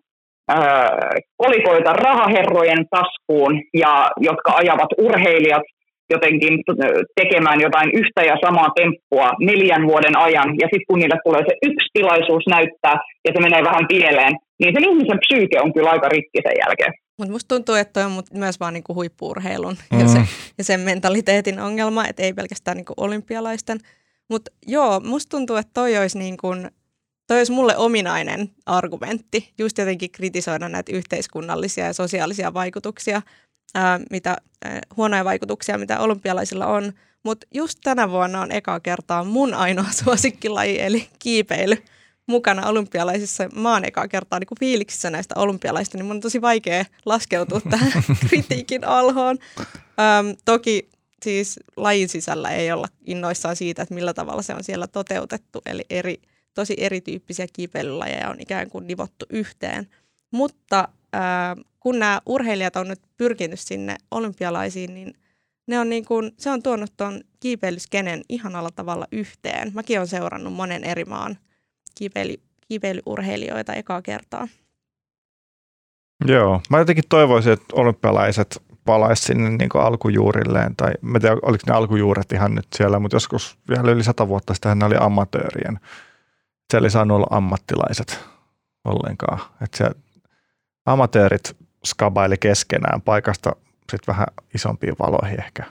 kolikoita rahaherrojen taskuun, ja, jotka ajavat urheilijat jotenkin tekemään jotain yhtä ja samaa temppua neljän vuoden ajan, ja sitten kun niille tulee se yksi tilaisuus näyttää, ja se menee vähän pieleen, niin sen ihmisen psyyke on kyllä aika rikki sen jälkeen. Mutta musta tuntuu, että toi on myös vaan niinku huippuurheilun mm. ja, se, ja sen mentaliteetin ongelma, että ei pelkästään niinku olympialaisten. Mutta joo, musta tuntuu, että toi olisi, niinku, toi olisi mulle ominainen argumentti, just jotenkin kritisoida näitä yhteiskunnallisia ja sosiaalisia vaikutuksia – ää, mitä ää, huonoja vaikutuksia, mitä olympialaisilla on. Mutta just tänä vuonna on eka kertaa mun ainoa suosikkilaji, eli kiipeily, mukana olympialaisissa. Mä oon eka kertaa niin fiiliksissä näistä olympialaisista, niin mun on tosi vaikea laskeutua tähän kritiikin alhoon. Äm, toki siis lajin sisällä ei olla innoissaan siitä, että millä tavalla se on siellä toteutettu, eli eri, tosi erityyppisiä kiipeilylajeja on ikään kuin nivottu yhteen. Mutta kun nämä urheilijat on nyt pyrkinyt sinne olympialaisiin, niin ne on niin kuin, se on tuonut tuon kiipeilyskenen ihanalla tavalla yhteen. Mäkin olen seurannut monen eri maan kiipeily, kiipeilyurheilijoita ekaa kertaa. Joo, mä jotenkin toivoisin, että olympialaiset palaisi sinne niin kuin alkujuurilleen, tai mä tiedän, oliko ne alkujuuret ihan nyt siellä, mutta joskus vielä yli sata vuotta sitten ne oli amatöörien. Siellä ei saanut olla ammattilaiset ollenkaan. Että se amatöörit skabaili keskenään paikasta sitten vähän isompiin valoihin ehkä.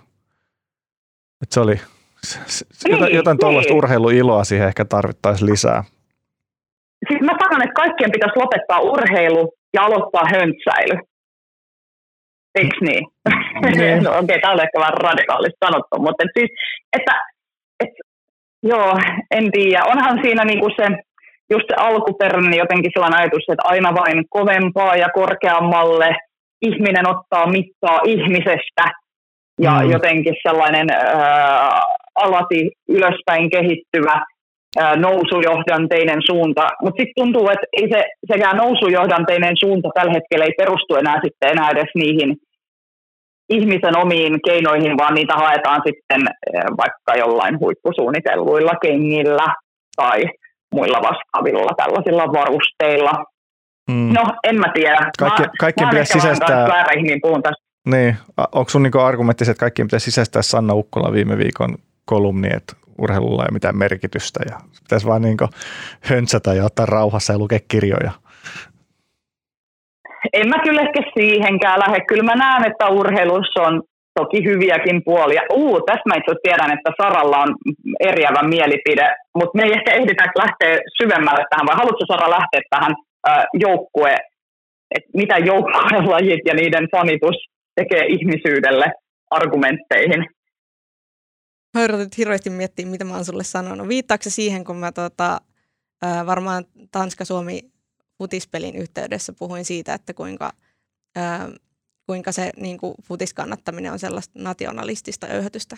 Et se oli, se, niin, jotain, jotain tuollaista niin. urheiluiloa siihen ehkä tarvittaisiin lisää. Siis mä sanon, että kaikkien pitäisi lopettaa urheilu ja aloittaa höntsäily. Eikö niin? niin. no, Okei, okay, tämä on ehkä vähän radikaalista sanottu, mutta et siis, että, et, joo, en tiedä. Onhan siinä niinku se, just se alkuperäinen jotenkin sellainen ajatus, että aina vain kovempaa ja korkeammalle ihminen ottaa mittaa ihmisestä ja mm. jotenkin sellainen ää, alati ylöspäin kehittyvä ää, nousujohdanteinen suunta. Mutta sitten tuntuu, että ei se, sekään nousujohdanteinen suunta tällä hetkellä ei perustu enää sitten enää edes niihin ihmisen omiin keinoihin, vaan niitä haetaan sitten vaikka jollain huippusuunnitelluilla kengillä tai muilla vastaavilla tällaisilla varusteilla. Mm. No, en mä tiedä. Kaikki, mä, kaikkien pitäisi sisäistää... niin puhun tästä. Niin, onko sun niinku argumentti että kaikkien pitäisi sisäistää Sanna Ukkola viime viikon kolumni, että urheilulla ei ole mitään merkitystä ja pitäisi vaan niinku höntsätä ja ottaa rauhassa ja lukea kirjoja? En mä kyllä ehkä siihenkään lähde. Kyllä mä näen, että urheilussa on toki hyviäkin puolia. Uu, tässä mä itse tiedän, että Saralla on eriävä mielipide, mutta me ei ehkä ehditä lähteä syvemmälle tähän, vai haluatko Sara lähteä tähän äh, joukkue, että mitä joukkuelajit ja niiden fanitus tekee ihmisyydelle argumentteihin? Mä yritän hirveästi miettiä, mitä mä oon sulle sanonut. Viittaako se siihen, kun mä tota, äh, varmaan Tanska-Suomi futispelin yhteydessä puhuin siitä, että kuinka äh, kuinka se niin kuin futiskannattaminen on sellaista nationalistista öyhötystä?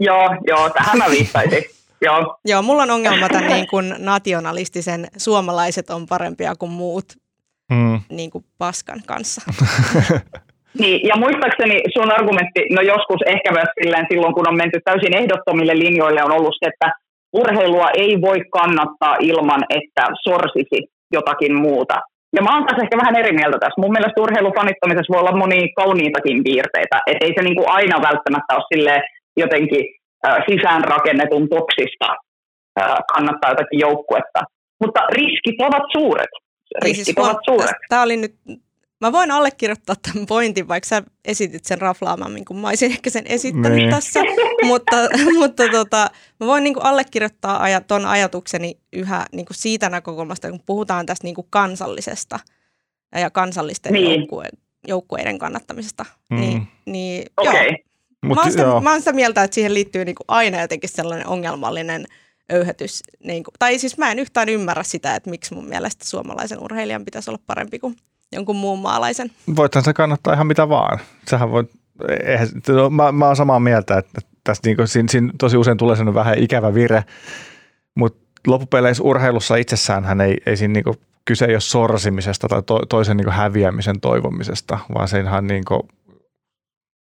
Joo, joo, tähän mä viittaisin. joo. joo, mulla on ongelma tämän niin kuin nationalistisen suomalaiset on parempia kuin muut mm. niin kuin paskan kanssa. Niin, ja muistaakseni sun argumentti, no joskus ehkä myös silleen, silloin, kun on menty täysin ehdottomille linjoille, on ollut se, että urheilua ei voi kannattaa ilman, että sorsisi jotakin muuta. Ja mä oon tässä ehkä vähän eri mieltä tässä. Mun mielestä urheilufanittamisessa voi olla monia kauniitakin piirteitä. Että ei se niinku aina välttämättä ole sille jotenkin äh, sisäänrakennetun toksista äh, kannattaa jotakin joukkuetta. Mutta riskit ovat suuret. Riskit niin siis ovat suuret. Tämä oli nyt Mä voin allekirjoittaa tämän pointin, vaikka sä esitit sen raflaamammin, kun mä olisin ehkä sen esittänyt niin. tässä. mutta mutta tota, mä voin niin kuin allekirjoittaa aja, ton ajatukseni yhä niin kuin siitä näkökulmasta, kun puhutaan tästä niin kuin kansallisesta ja kansallisten niin. joukkue, joukkueiden kannattamisesta. Mm. Niin, niin okay. joo. Mut, mä, oon sitä, joo. mä oon sitä mieltä, että siihen liittyy niin kuin aina jotenkin sellainen ongelmallinen öyhätys. Niin kuin, tai siis mä en yhtään ymmärrä sitä, että miksi mun mielestä suomalaisen urheilijan pitäisi olla parempi kuin jonkun muun maalaisen. Voithan se kannattaa ihan mitä vaan. Sähän voit, eihän, no, mä, mä oon samaa mieltä, että tässä niin kuin, siinä, siinä tosi usein tulee sellainen vähän ikävä vire, mutta loppupeleissä urheilussa itsessään hän ei, ei siinä niin kyse ei ole sorsimisesta tai to, toisen niin häviämisen toivomisesta, vaan siinähän niin kuin,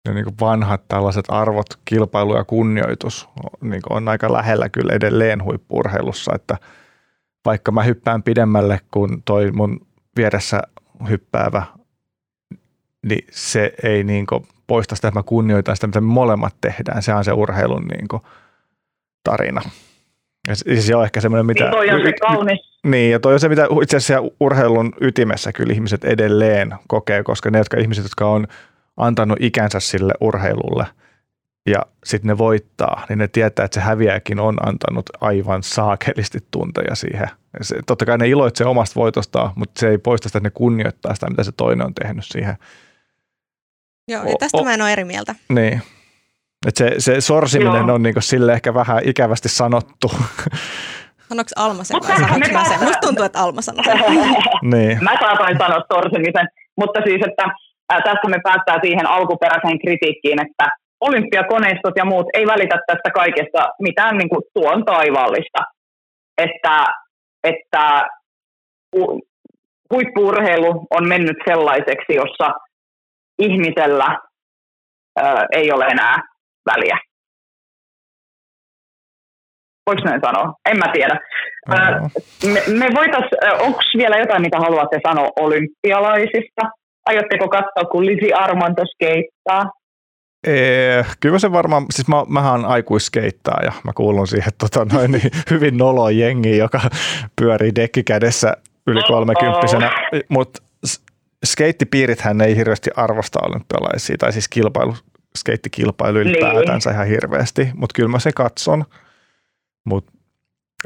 ne niin vanhat tällaiset arvot, kilpailu ja kunnioitus niin on aika lähellä kyllä edelleen huippurheilussa, että vaikka mä hyppään pidemmälle kuin toi mun vieressä hyppäävä, niin se ei niin kuin poista sitä, että mä kunnioitan sitä, mitä me molemmat tehdään. Se on se urheilun niin kuin tarina. Ja se on ehkä semmoinen, mitä... Niin toi on se kaunis. Niin, ja toi on se, mitä itse asiassa urheilun ytimessä kyllä ihmiset edelleen kokee, koska ne jotka, ihmiset, jotka on antanut ikänsä sille urheilulle – ja sitten ne voittaa, niin ne tietää, että se häviääkin on antanut aivan saakelisti tunteja siihen. Se, totta kai ne iloitsee omasta voitostaan, mutta se ei poista sitä, että ne kunnioittaa sitä, mitä se toinen on tehnyt siihen. Joo, ja tästä o, mä en ole eri mieltä. Niin. Et se, se sorsiminen Joo. on niinku sille ehkä vähän ikävästi sanottu. Sanoiko Alma sen vai sanoinko mä sen? Musta tuntuu, että Alma sanoi sen. niin. Mä saatoin sanoa sorsimisen, mutta siis, että äh, tässä me päästään siihen alkuperäiseen kritiikkiin, että olympiakoneistot ja muut ei välitä tästä kaikesta mitään niin kuin tuon taivaallista. Että, että huippuurheilu on mennyt sellaiseksi, jossa ihmisellä ö, ei ole enää väliä. Voiko näin sanoa? En mä tiedä. Mm-hmm. me, me voitaisiin, onko vielä jotain, mitä haluatte sanoa olympialaisista? Aiotteko katsoa, kun Lisi Armanto skeittaa? Ee, kyllä se varmaan, siis mä, mähän on aikuiskeittää ja mä kuulun siihen tota, noin, niin hyvin nolo jengi, joka pyörii dekkikädessä yli kolmekymppisenä, mutta skeittipiirithän ei hirveästi arvosta olympialaisia, tai siis kilpailu, skeittikilpailu niin. ylipäätänsä ihan hirveästi, mutta kyllä mä se katson, mutta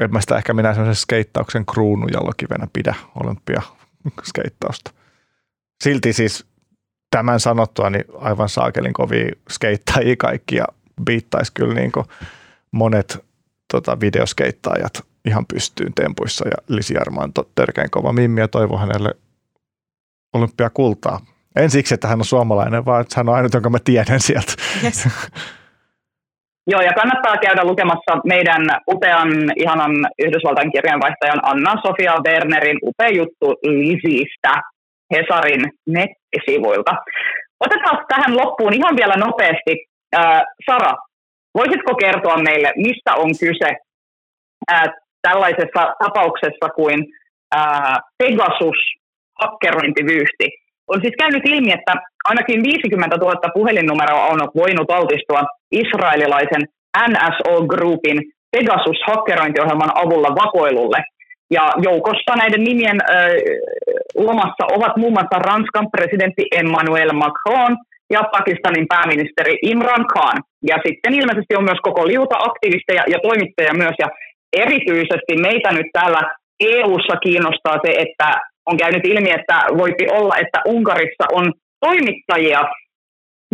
en mä sitä ehkä minä semmoisen skeittauksen kruunujalokivenä pidä olympiaskeittausta. Silti siis tämän sanottua niin aivan saakelin kovia skeittajia kaikki ja biittaisi kyllä niin monet tota, videoskeittaajat ihan pystyyn tempuissa ja Lisi Armaan törkeän kova mimmi ja toivon hänelle olympiakultaa. En siksi, että hän on suomalainen, vaan että hän on ainut, jonka mä tiedän sieltä. Yes. Joo, ja kannattaa käydä lukemassa meidän upean, ihanan Yhdysvaltain kirjanvaihtajan Anna-Sofia Wernerin upea juttu Lisistä. Hesarin nettisivuilta. Otetaan tähän loppuun ihan vielä nopeasti. Äh, Sara, voisitko kertoa meille, mistä on kyse äh, tällaisessa tapauksessa kuin äh, Pegasus hakkerointivyyhti? On siis käynyt ilmi, että ainakin 50 000 puhelinnumeroa on voinut altistua israelilaisen NSO Groupin Pegasus-hakkerointiohjelman avulla vakoilulle – ja joukossa näiden nimien ö, lomassa ovat muun muassa Ranskan presidentti Emmanuel Macron ja Pakistanin pääministeri Imran Khan. Ja sitten ilmeisesti on myös koko liuta aktivisteja ja toimittajia myös. Ja erityisesti meitä nyt täällä EU-ssa kiinnostaa se, että on käynyt ilmi, että voipi olla, että Unkarissa on toimittajia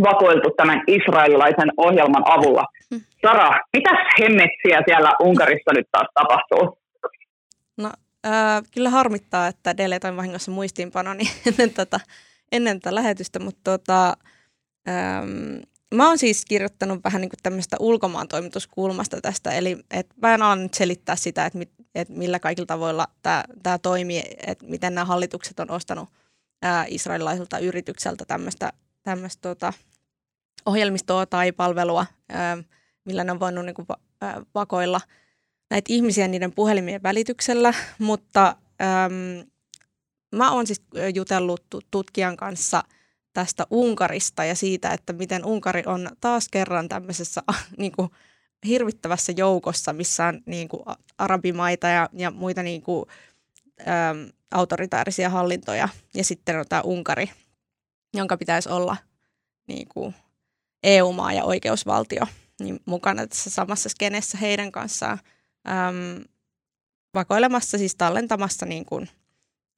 vakoiltu tämän israelilaisen ohjelman avulla. Hmm. Sara, mitä hemmetsiä siellä Unkarissa nyt taas tapahtuu? Äh, kyllä harmittaa, että deletoin vahingossa muistiinpanoni ennen tätä, ennen tätä lähetystä, mutta tota, ähm, mä oon siis kirjoittanut vähän niin tämmöistä ulkomaan toimituskulmasta tästä, eli että mä en ala nyt selittää sitä, että, mit, että millä kaikilla tavoilla tämä toimii, että miten nämä hallitukset on ostanut ää, israelilaiselta yritykseltä tämmöistä tota, ohjelmistoa tai palvelua, ää, millä ne on voinut niin kuin, ää, vakoilla näitä ihmisiä niiden puhelimien välityksellä, mutta äm, mä oon siis jutellut tutkijan kanssa tästä Unkarista ja siitä, että miten Unkari on taas kerran tämmöisessä niin kuin, hirvittävässä joukossa, missä on niin kuin, arabimaita ja, ja muita niin kuin, äm, autoritaarisia hallintoja. Ja sitten on tämä Unkari, jonka pitäisi olla niin kuin, EU-maa ja oikeusvaltio niin mukana tässä samassa skenessä heidän kanssaan äm, vakoilemassa, siis tallentamassa niin kuin,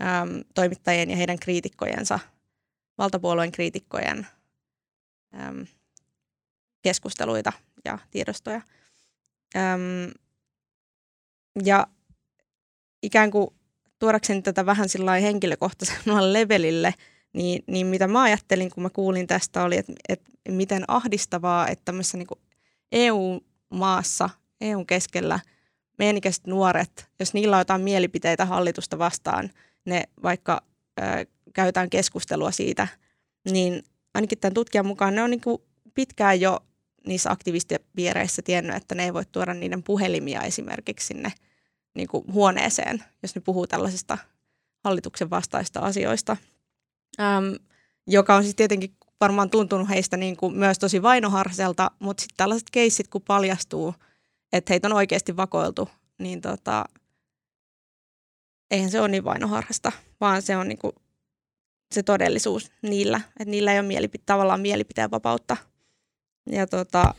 äm, toimittajien ja heidän kriitikkojensa, valtapuolueen kriitikkojen äm, keskusteluita ja tiedostoja. Äm, ja ikään kuin tuodakseni tätä vähän sillä henkilökohtaisella levelille, niin, niin mitä mä ajattelin, kun mä kuulin tästä, oli, että, että miten ahdistavaa, että tämmöisessä niin EU-maassa, EUn keskellä – meidän ikäiset nuoret, jos niillä on jotain mielipiteitä hallitusta vastaan, ne vaikka ö, käytetään keskustelua siitä, niin ainakin tämän tutkijan mukaan ne on niin kuin pitkään jo niissä aktivistipiireissä tiennyt, että ne ei voi tuoda niiden puhelimia esimerkiksi sinne niin kuin huoneeseen, jos ne puhuu tällaisista hallituksen vastaista asioista, Öm, joka on siis tietenkin varmaan tuntunut heistä niin kuin myös tosi vainoharselta, mutta sitten tällaiset keissit, kun paljastuu – että heitä on oikeasti vakoiltu, niin tota, eihän se ole niin vainoharhasta, vaan se on niinku se todellisuus niillä, että niillä ei ole mielipite, tavallaan mielipiteen vapautta. Ja, tota,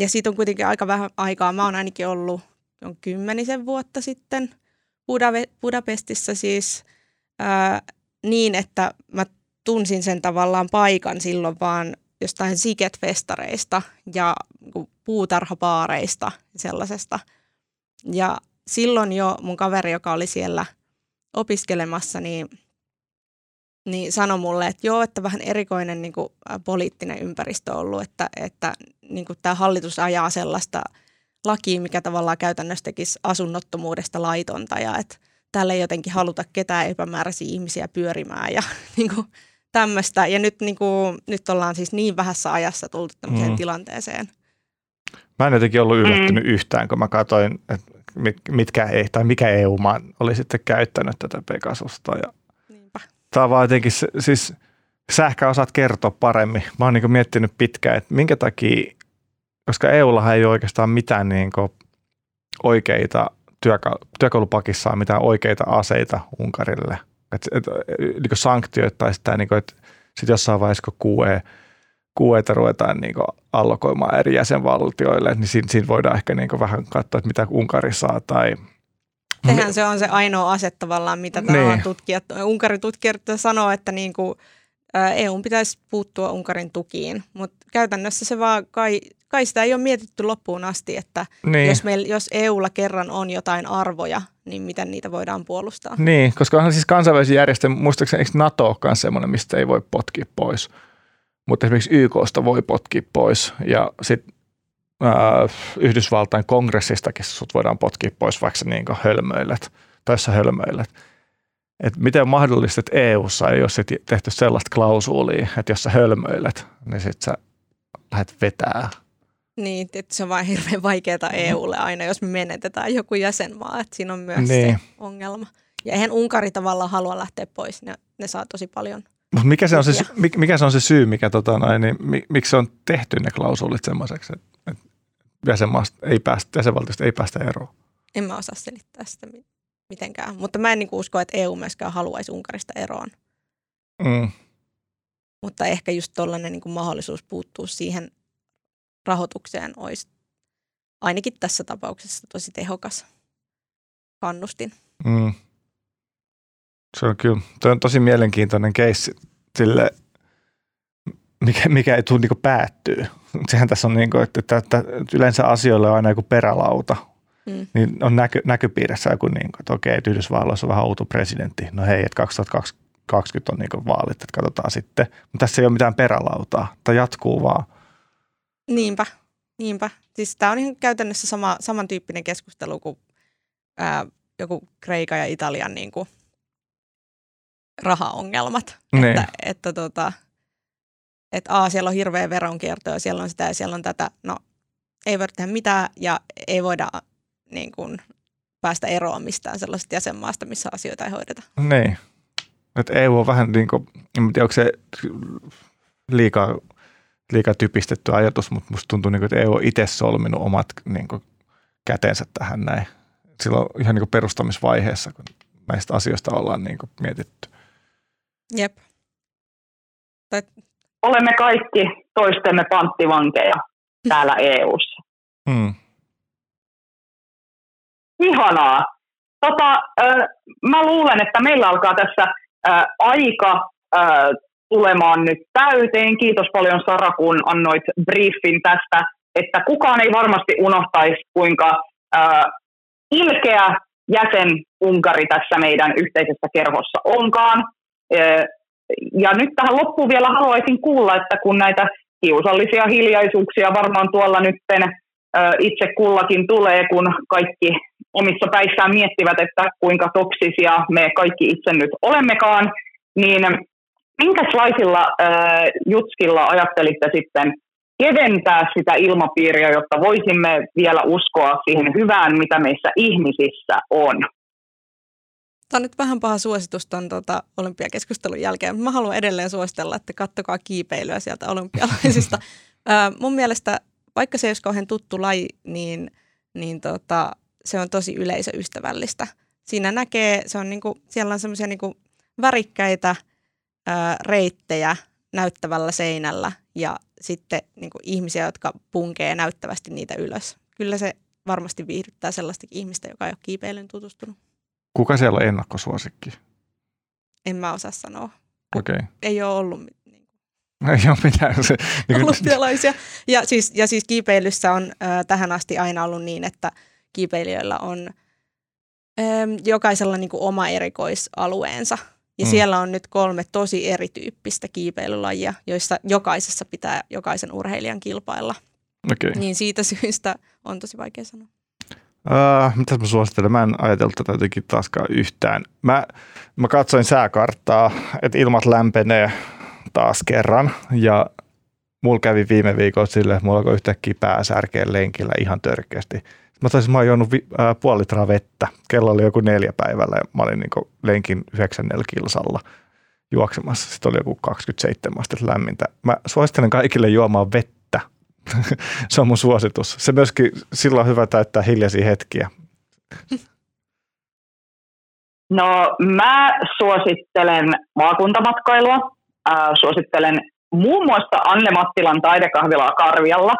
ja siitä on kuitenkin aika vähän aikaa. Mä oon ainakin ollut on kymmenisen vuotta sitten Budapestissa siis ää, niin, että mä tunsin sen tavallaan paikan silloin vaan jostain Siget-festareista ja puutarhapaareista sellaisesta. Ja silloin jo mun kaveri, joka oli siellä opiskelemassa, niin, niin sanoi mulle, että joo, että vähän erikoinen niin kuin, poliittinen ympäristö on ollut, että, että niin kuin tämä hallitus ajaa sellaista lakia, mikä tavallaan käytännössä tekisi asunnottomuudesta laitonta ja että täällä ei jotenkin haluta ketään epämääräisiä ihmisiä pyörimään ja niin kuin, tämmöistä. Ja nyt, niin kuin, nyt ollaan siis niin vähässä ajassa tultu tämmöiseen mm. tilanteeseen. Mä en jotenkin ollut yllättynyt mm. yhtään, kun mä katsoin, että mitkä ei, tai mikä EU-maa oli sitten käyttänyt tätä Pegasusta. Ja Niinpä. Tämä on vaan jotenkin, siis sä ehkä osaat kertoa paremmin. Mä oon niin miettinyt pitkään, että minkä takia, koska EUllahan ei ole oikeastaan mitään niin oikeita työkalupakissaan mitään oikeita aseita Unkarille – että, että niin sanktioita tai sitä, niin kuin, että sitten jossain vaiheessa, kun QE, QEtä ruvetaan niin kuin allokoimaan eri jäsenvaltioille, niin siinä, siinä voidaan ehkä niin kuin vähän katsoa, että mitä Unkari saa tai Sehän se on se ainoa ase tavallaan, mitä niin. tutkijat, Unkarin tutkijat sanoo, että niin kuin EU pitäisi puuttua Unkarin tukiin, mutta käytännössä se vaan kai, kai sitä ei ole mietitty loppuun asti, että niin. jos, meil, jos EUlla kerran on jotain arvoja, niin miten niitä voidaan puolustaa. Niin, koska onhan siis kansainvälisen järjestön, muistaakseni eikö NATO olekaan semmoinen, mistä ei voi potkia pois, mutta esimerkiksi YKsta voi potkia pois ja sitten Yhdysvaltain kongressistakin sut voidaan potkia pois, vaikka sä niin hölmöilet tai sä hölmöilet. Et miten mahdollista, että EU-ssa ei ole tehty sellaista klausuulia, että jos sä hölmöilet, niin sit sä lähdet vetää. Niin, että se on vain hirveän vaikeaa EUlle aina, jos me menetetään joku jäsenmaa, että siinä on myös niin. se ongelma. Ja eihän Unkari tavallaan halua lähteä pois, ne, ne saa tosi paljon mikä se, on se, mikä se on se syy, mikä tota noin, niin, miksi se on tehty ne klausuulit semmoiseksi, että, että jäsenmaasta ei päästä, jäsenvaltiosta ei päästä eroon? En mä osaa selittää sitä mitenkään. Mutta mä en niin usko, että EU myöskään haluaisi Unkarista eroon. Mm. Mutta ehkä just tuollainen niin mahdollisuus puuttua siihen rahoitukseen olisi ainakin tässä tapauksessa tosi tehokas kannustin. Mm. Se on kyllä, Tuo on tosi mielenkiintoinen keissi sille, mikä, mikä ei tule niin päättyä. Sehän tässä on niin kuin, että, että, että yleensä asioilla on aina joku perälauta, Mm. Niin on näky, näkypiirissä joku, niin kuin, että okei, että Yhdysvalloissa on vähän outo presidentti. No hei, että 2020 on niin vaalit, että katsotaan sitten. Mutta tässä ei ole mitään perälautaa. Tämä jatkuu vaan. Niinpä, niinpä. Siis tämä on ihan käytännössä sama, samantyyppinen keskustelu kuin ää, joku Kreikan ja Italian niin kuin rahaongelmat. Niin. Että, että tota, että aa, siellä on hirveä veronkierto ja siellä on sitä ja siellä on tätä. No, ei voida tehdä mitään ja ei voida niin kuin, päästä eroon mistään sellaisesta jäsenmaasta, missä asioita ei hoideta. Niin. Että EU on vähän niin kuin, en tiedä, onko se liikaa, liikaa typistetty ajatus, mutta musta tuntuu, niin kuin, että EU on itse solminut omat niin kuin, käteensä tähän näin. Silloin ihan niin kuin perustamisvaiheessa, kun näistä asioista ollaan niin kuin, mietitty. Jep. Tai... Olemme kaikki toistemme panttivankeja täällä EU:ssa. Hmm. Ihanaa. Tota, äh, mä luulen, että meillä alkaa tässä äh, aika äh, tulemaan nyt täyteen. Kiitos paljon Sara, kun annoit briefin tästä, että kukaan ei varmasti unohtaisi, kuinka äh, ilkeä jäsen Unkari tässä meidän yhteisessä kerhossa onkaan. Ja nyt tähän loppuun vielä haluaisin kuulla, että kun näitä kiusallisia hiljaisuuksia varmaan tuolla nytten itse kullakin tulee, kun kaikki omissa päissään miettivät, että kuinka toksisia me kaikki itse nyt olemmekaan, niin minkälaisilla jutskilla ajattelitte sitten keventää sitä ilmapiiriä, jotta voisimme vielä uskoa siihen hyvään, mitä meissä ihmisissä on? Tämä on nyt vähän paha suositus tuon tuota, olympiakeskustelun jälkeen, mutta mä haluan edelleen suositella, että kattokaa kiipeilyä sieltä olympialaisista. mun mielestä, vaikka se ei ole kauhean tuttu laji, niin, niin tota, se on tosi yleisöystävällistä. Siinä näkee, se on niinku, siellä on semmoisia niinku värikkäitä ää, reittejä näyttävällä seinällä ja sitten niinku ihmisiä, jotka punkee näyttävästi niitä ylös. Kyllä se varmasti viihdyttää sellaistakin ihmistä, joka ei ole kiipeilyyn tutustunut. Kuka siellä on ennakkosuosikki? En mä osaa sanoa. Okei. Okay. Ei ole ollut niin ei ole mitään. Se, niin olympialaisia. Ja siis, ja siis kiipeilyssä on äh, tähän asti aina ollut niin, että kiipeilijöillä on äh, jokaisella niin kuin oma erikoisalueensa. Ja mm. siellä on nyt kolme tosi erityyppistä kiipeilylajia, joissa jokaisessa pitää jokaisen urheilijan kilpailla. Okay. Niin siitä syystä on tosi vaikea sanoa. Uh, mitä mä suosittelen? Mä en ajatellut tätä jotenkin taaskaan yhtään. Mä, mä katsoin sääkarttaa, että ilmat lämpenee taas kerran ja mulla kävi viime viikolla silleen, että mulla alkoi yhtäkkiä pää lenkillä ihan törkeästi. Mä taisin, mä oon juonut vi, äh, puoli litraa vettä. Kello oli joku neljä päivällä ja mä olin niin lenkin 94 kilsalla juoksemassa. Sitten oli joku 27 astetta lämmintä. Mä suosittelen kaikille juomaan vettä se on mun suositus. Se myöskin sillä on hyvä täyttää hiljaisia hetkiä. No mä suosittelen maakuntamatkailua. Äh, suosittelen muun muassa Anne Mattilan taidekahvilaa Karvialla,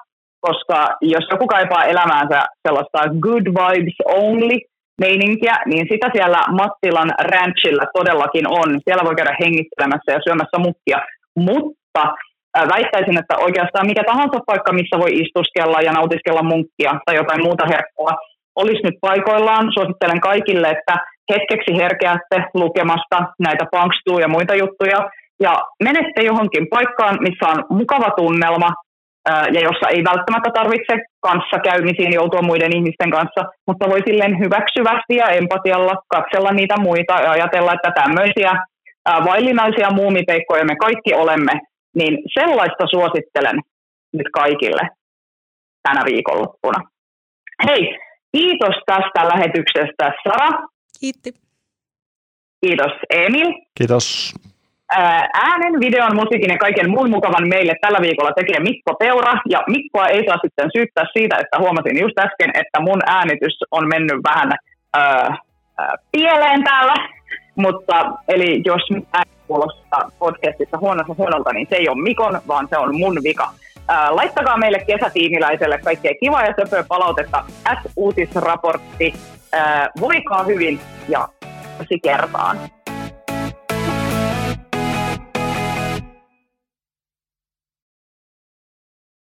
koska jos joku kaipaa elämäänsä sellaista good vibes only meininkiä, niin sitä siellä Mattilan ranchilla todellakin on. Siellä voi käydä hengittelemässä ja syömässä mukkia, mutta väittäisin, että oikeastaan mikä tahansa paikka, missä voi istuskella ja nautiskella munkkia tai jotain muuta herkkua, olisi nyt paikoillaan. Suosittelen kaikille, että hetkeksi herkeätte lukemasta näitä punkstuu ja muita juttuja ja menette johonkin paikkaan, missä on mukava tunnelma ja jossa ei välttämättä tarvitse kanssakäymisiin joutua muiden ihmisten kanssa, mutta voi silleen hyväksyvästi ja empatialla katsella niitä muita ja ajatella, että tämmöisiä vaillinaisia muumipeikkoja me kaikki olemme niin sellaista suosittelen nyt kaikille tänä viikonloppuna. Hei, kiitos tästä lähetyksestä Sara. Kiitti. Kiitos Emil. Kiitos. Äänen, videon, musiikin ja kaiken muun mukavan meille tällä viikolla tekee Mikko Peura. Ja Mikkoa ei saa sitten syyttää siitä, että huomasin just äsken, että mun äänitys on mennyt vähän äh, äh, pieleen täällä. Mutta eli jos kuulostaa podcastissa huonossa huonolta, niin se ei ole Mikon, vaan se on mun vika. Ää, laittakaa meille kesätiimiläiselle kaikkea kivaa ja söpöä palautetta at uutisraportti. Ää, voikaa hyvin ja kertaan.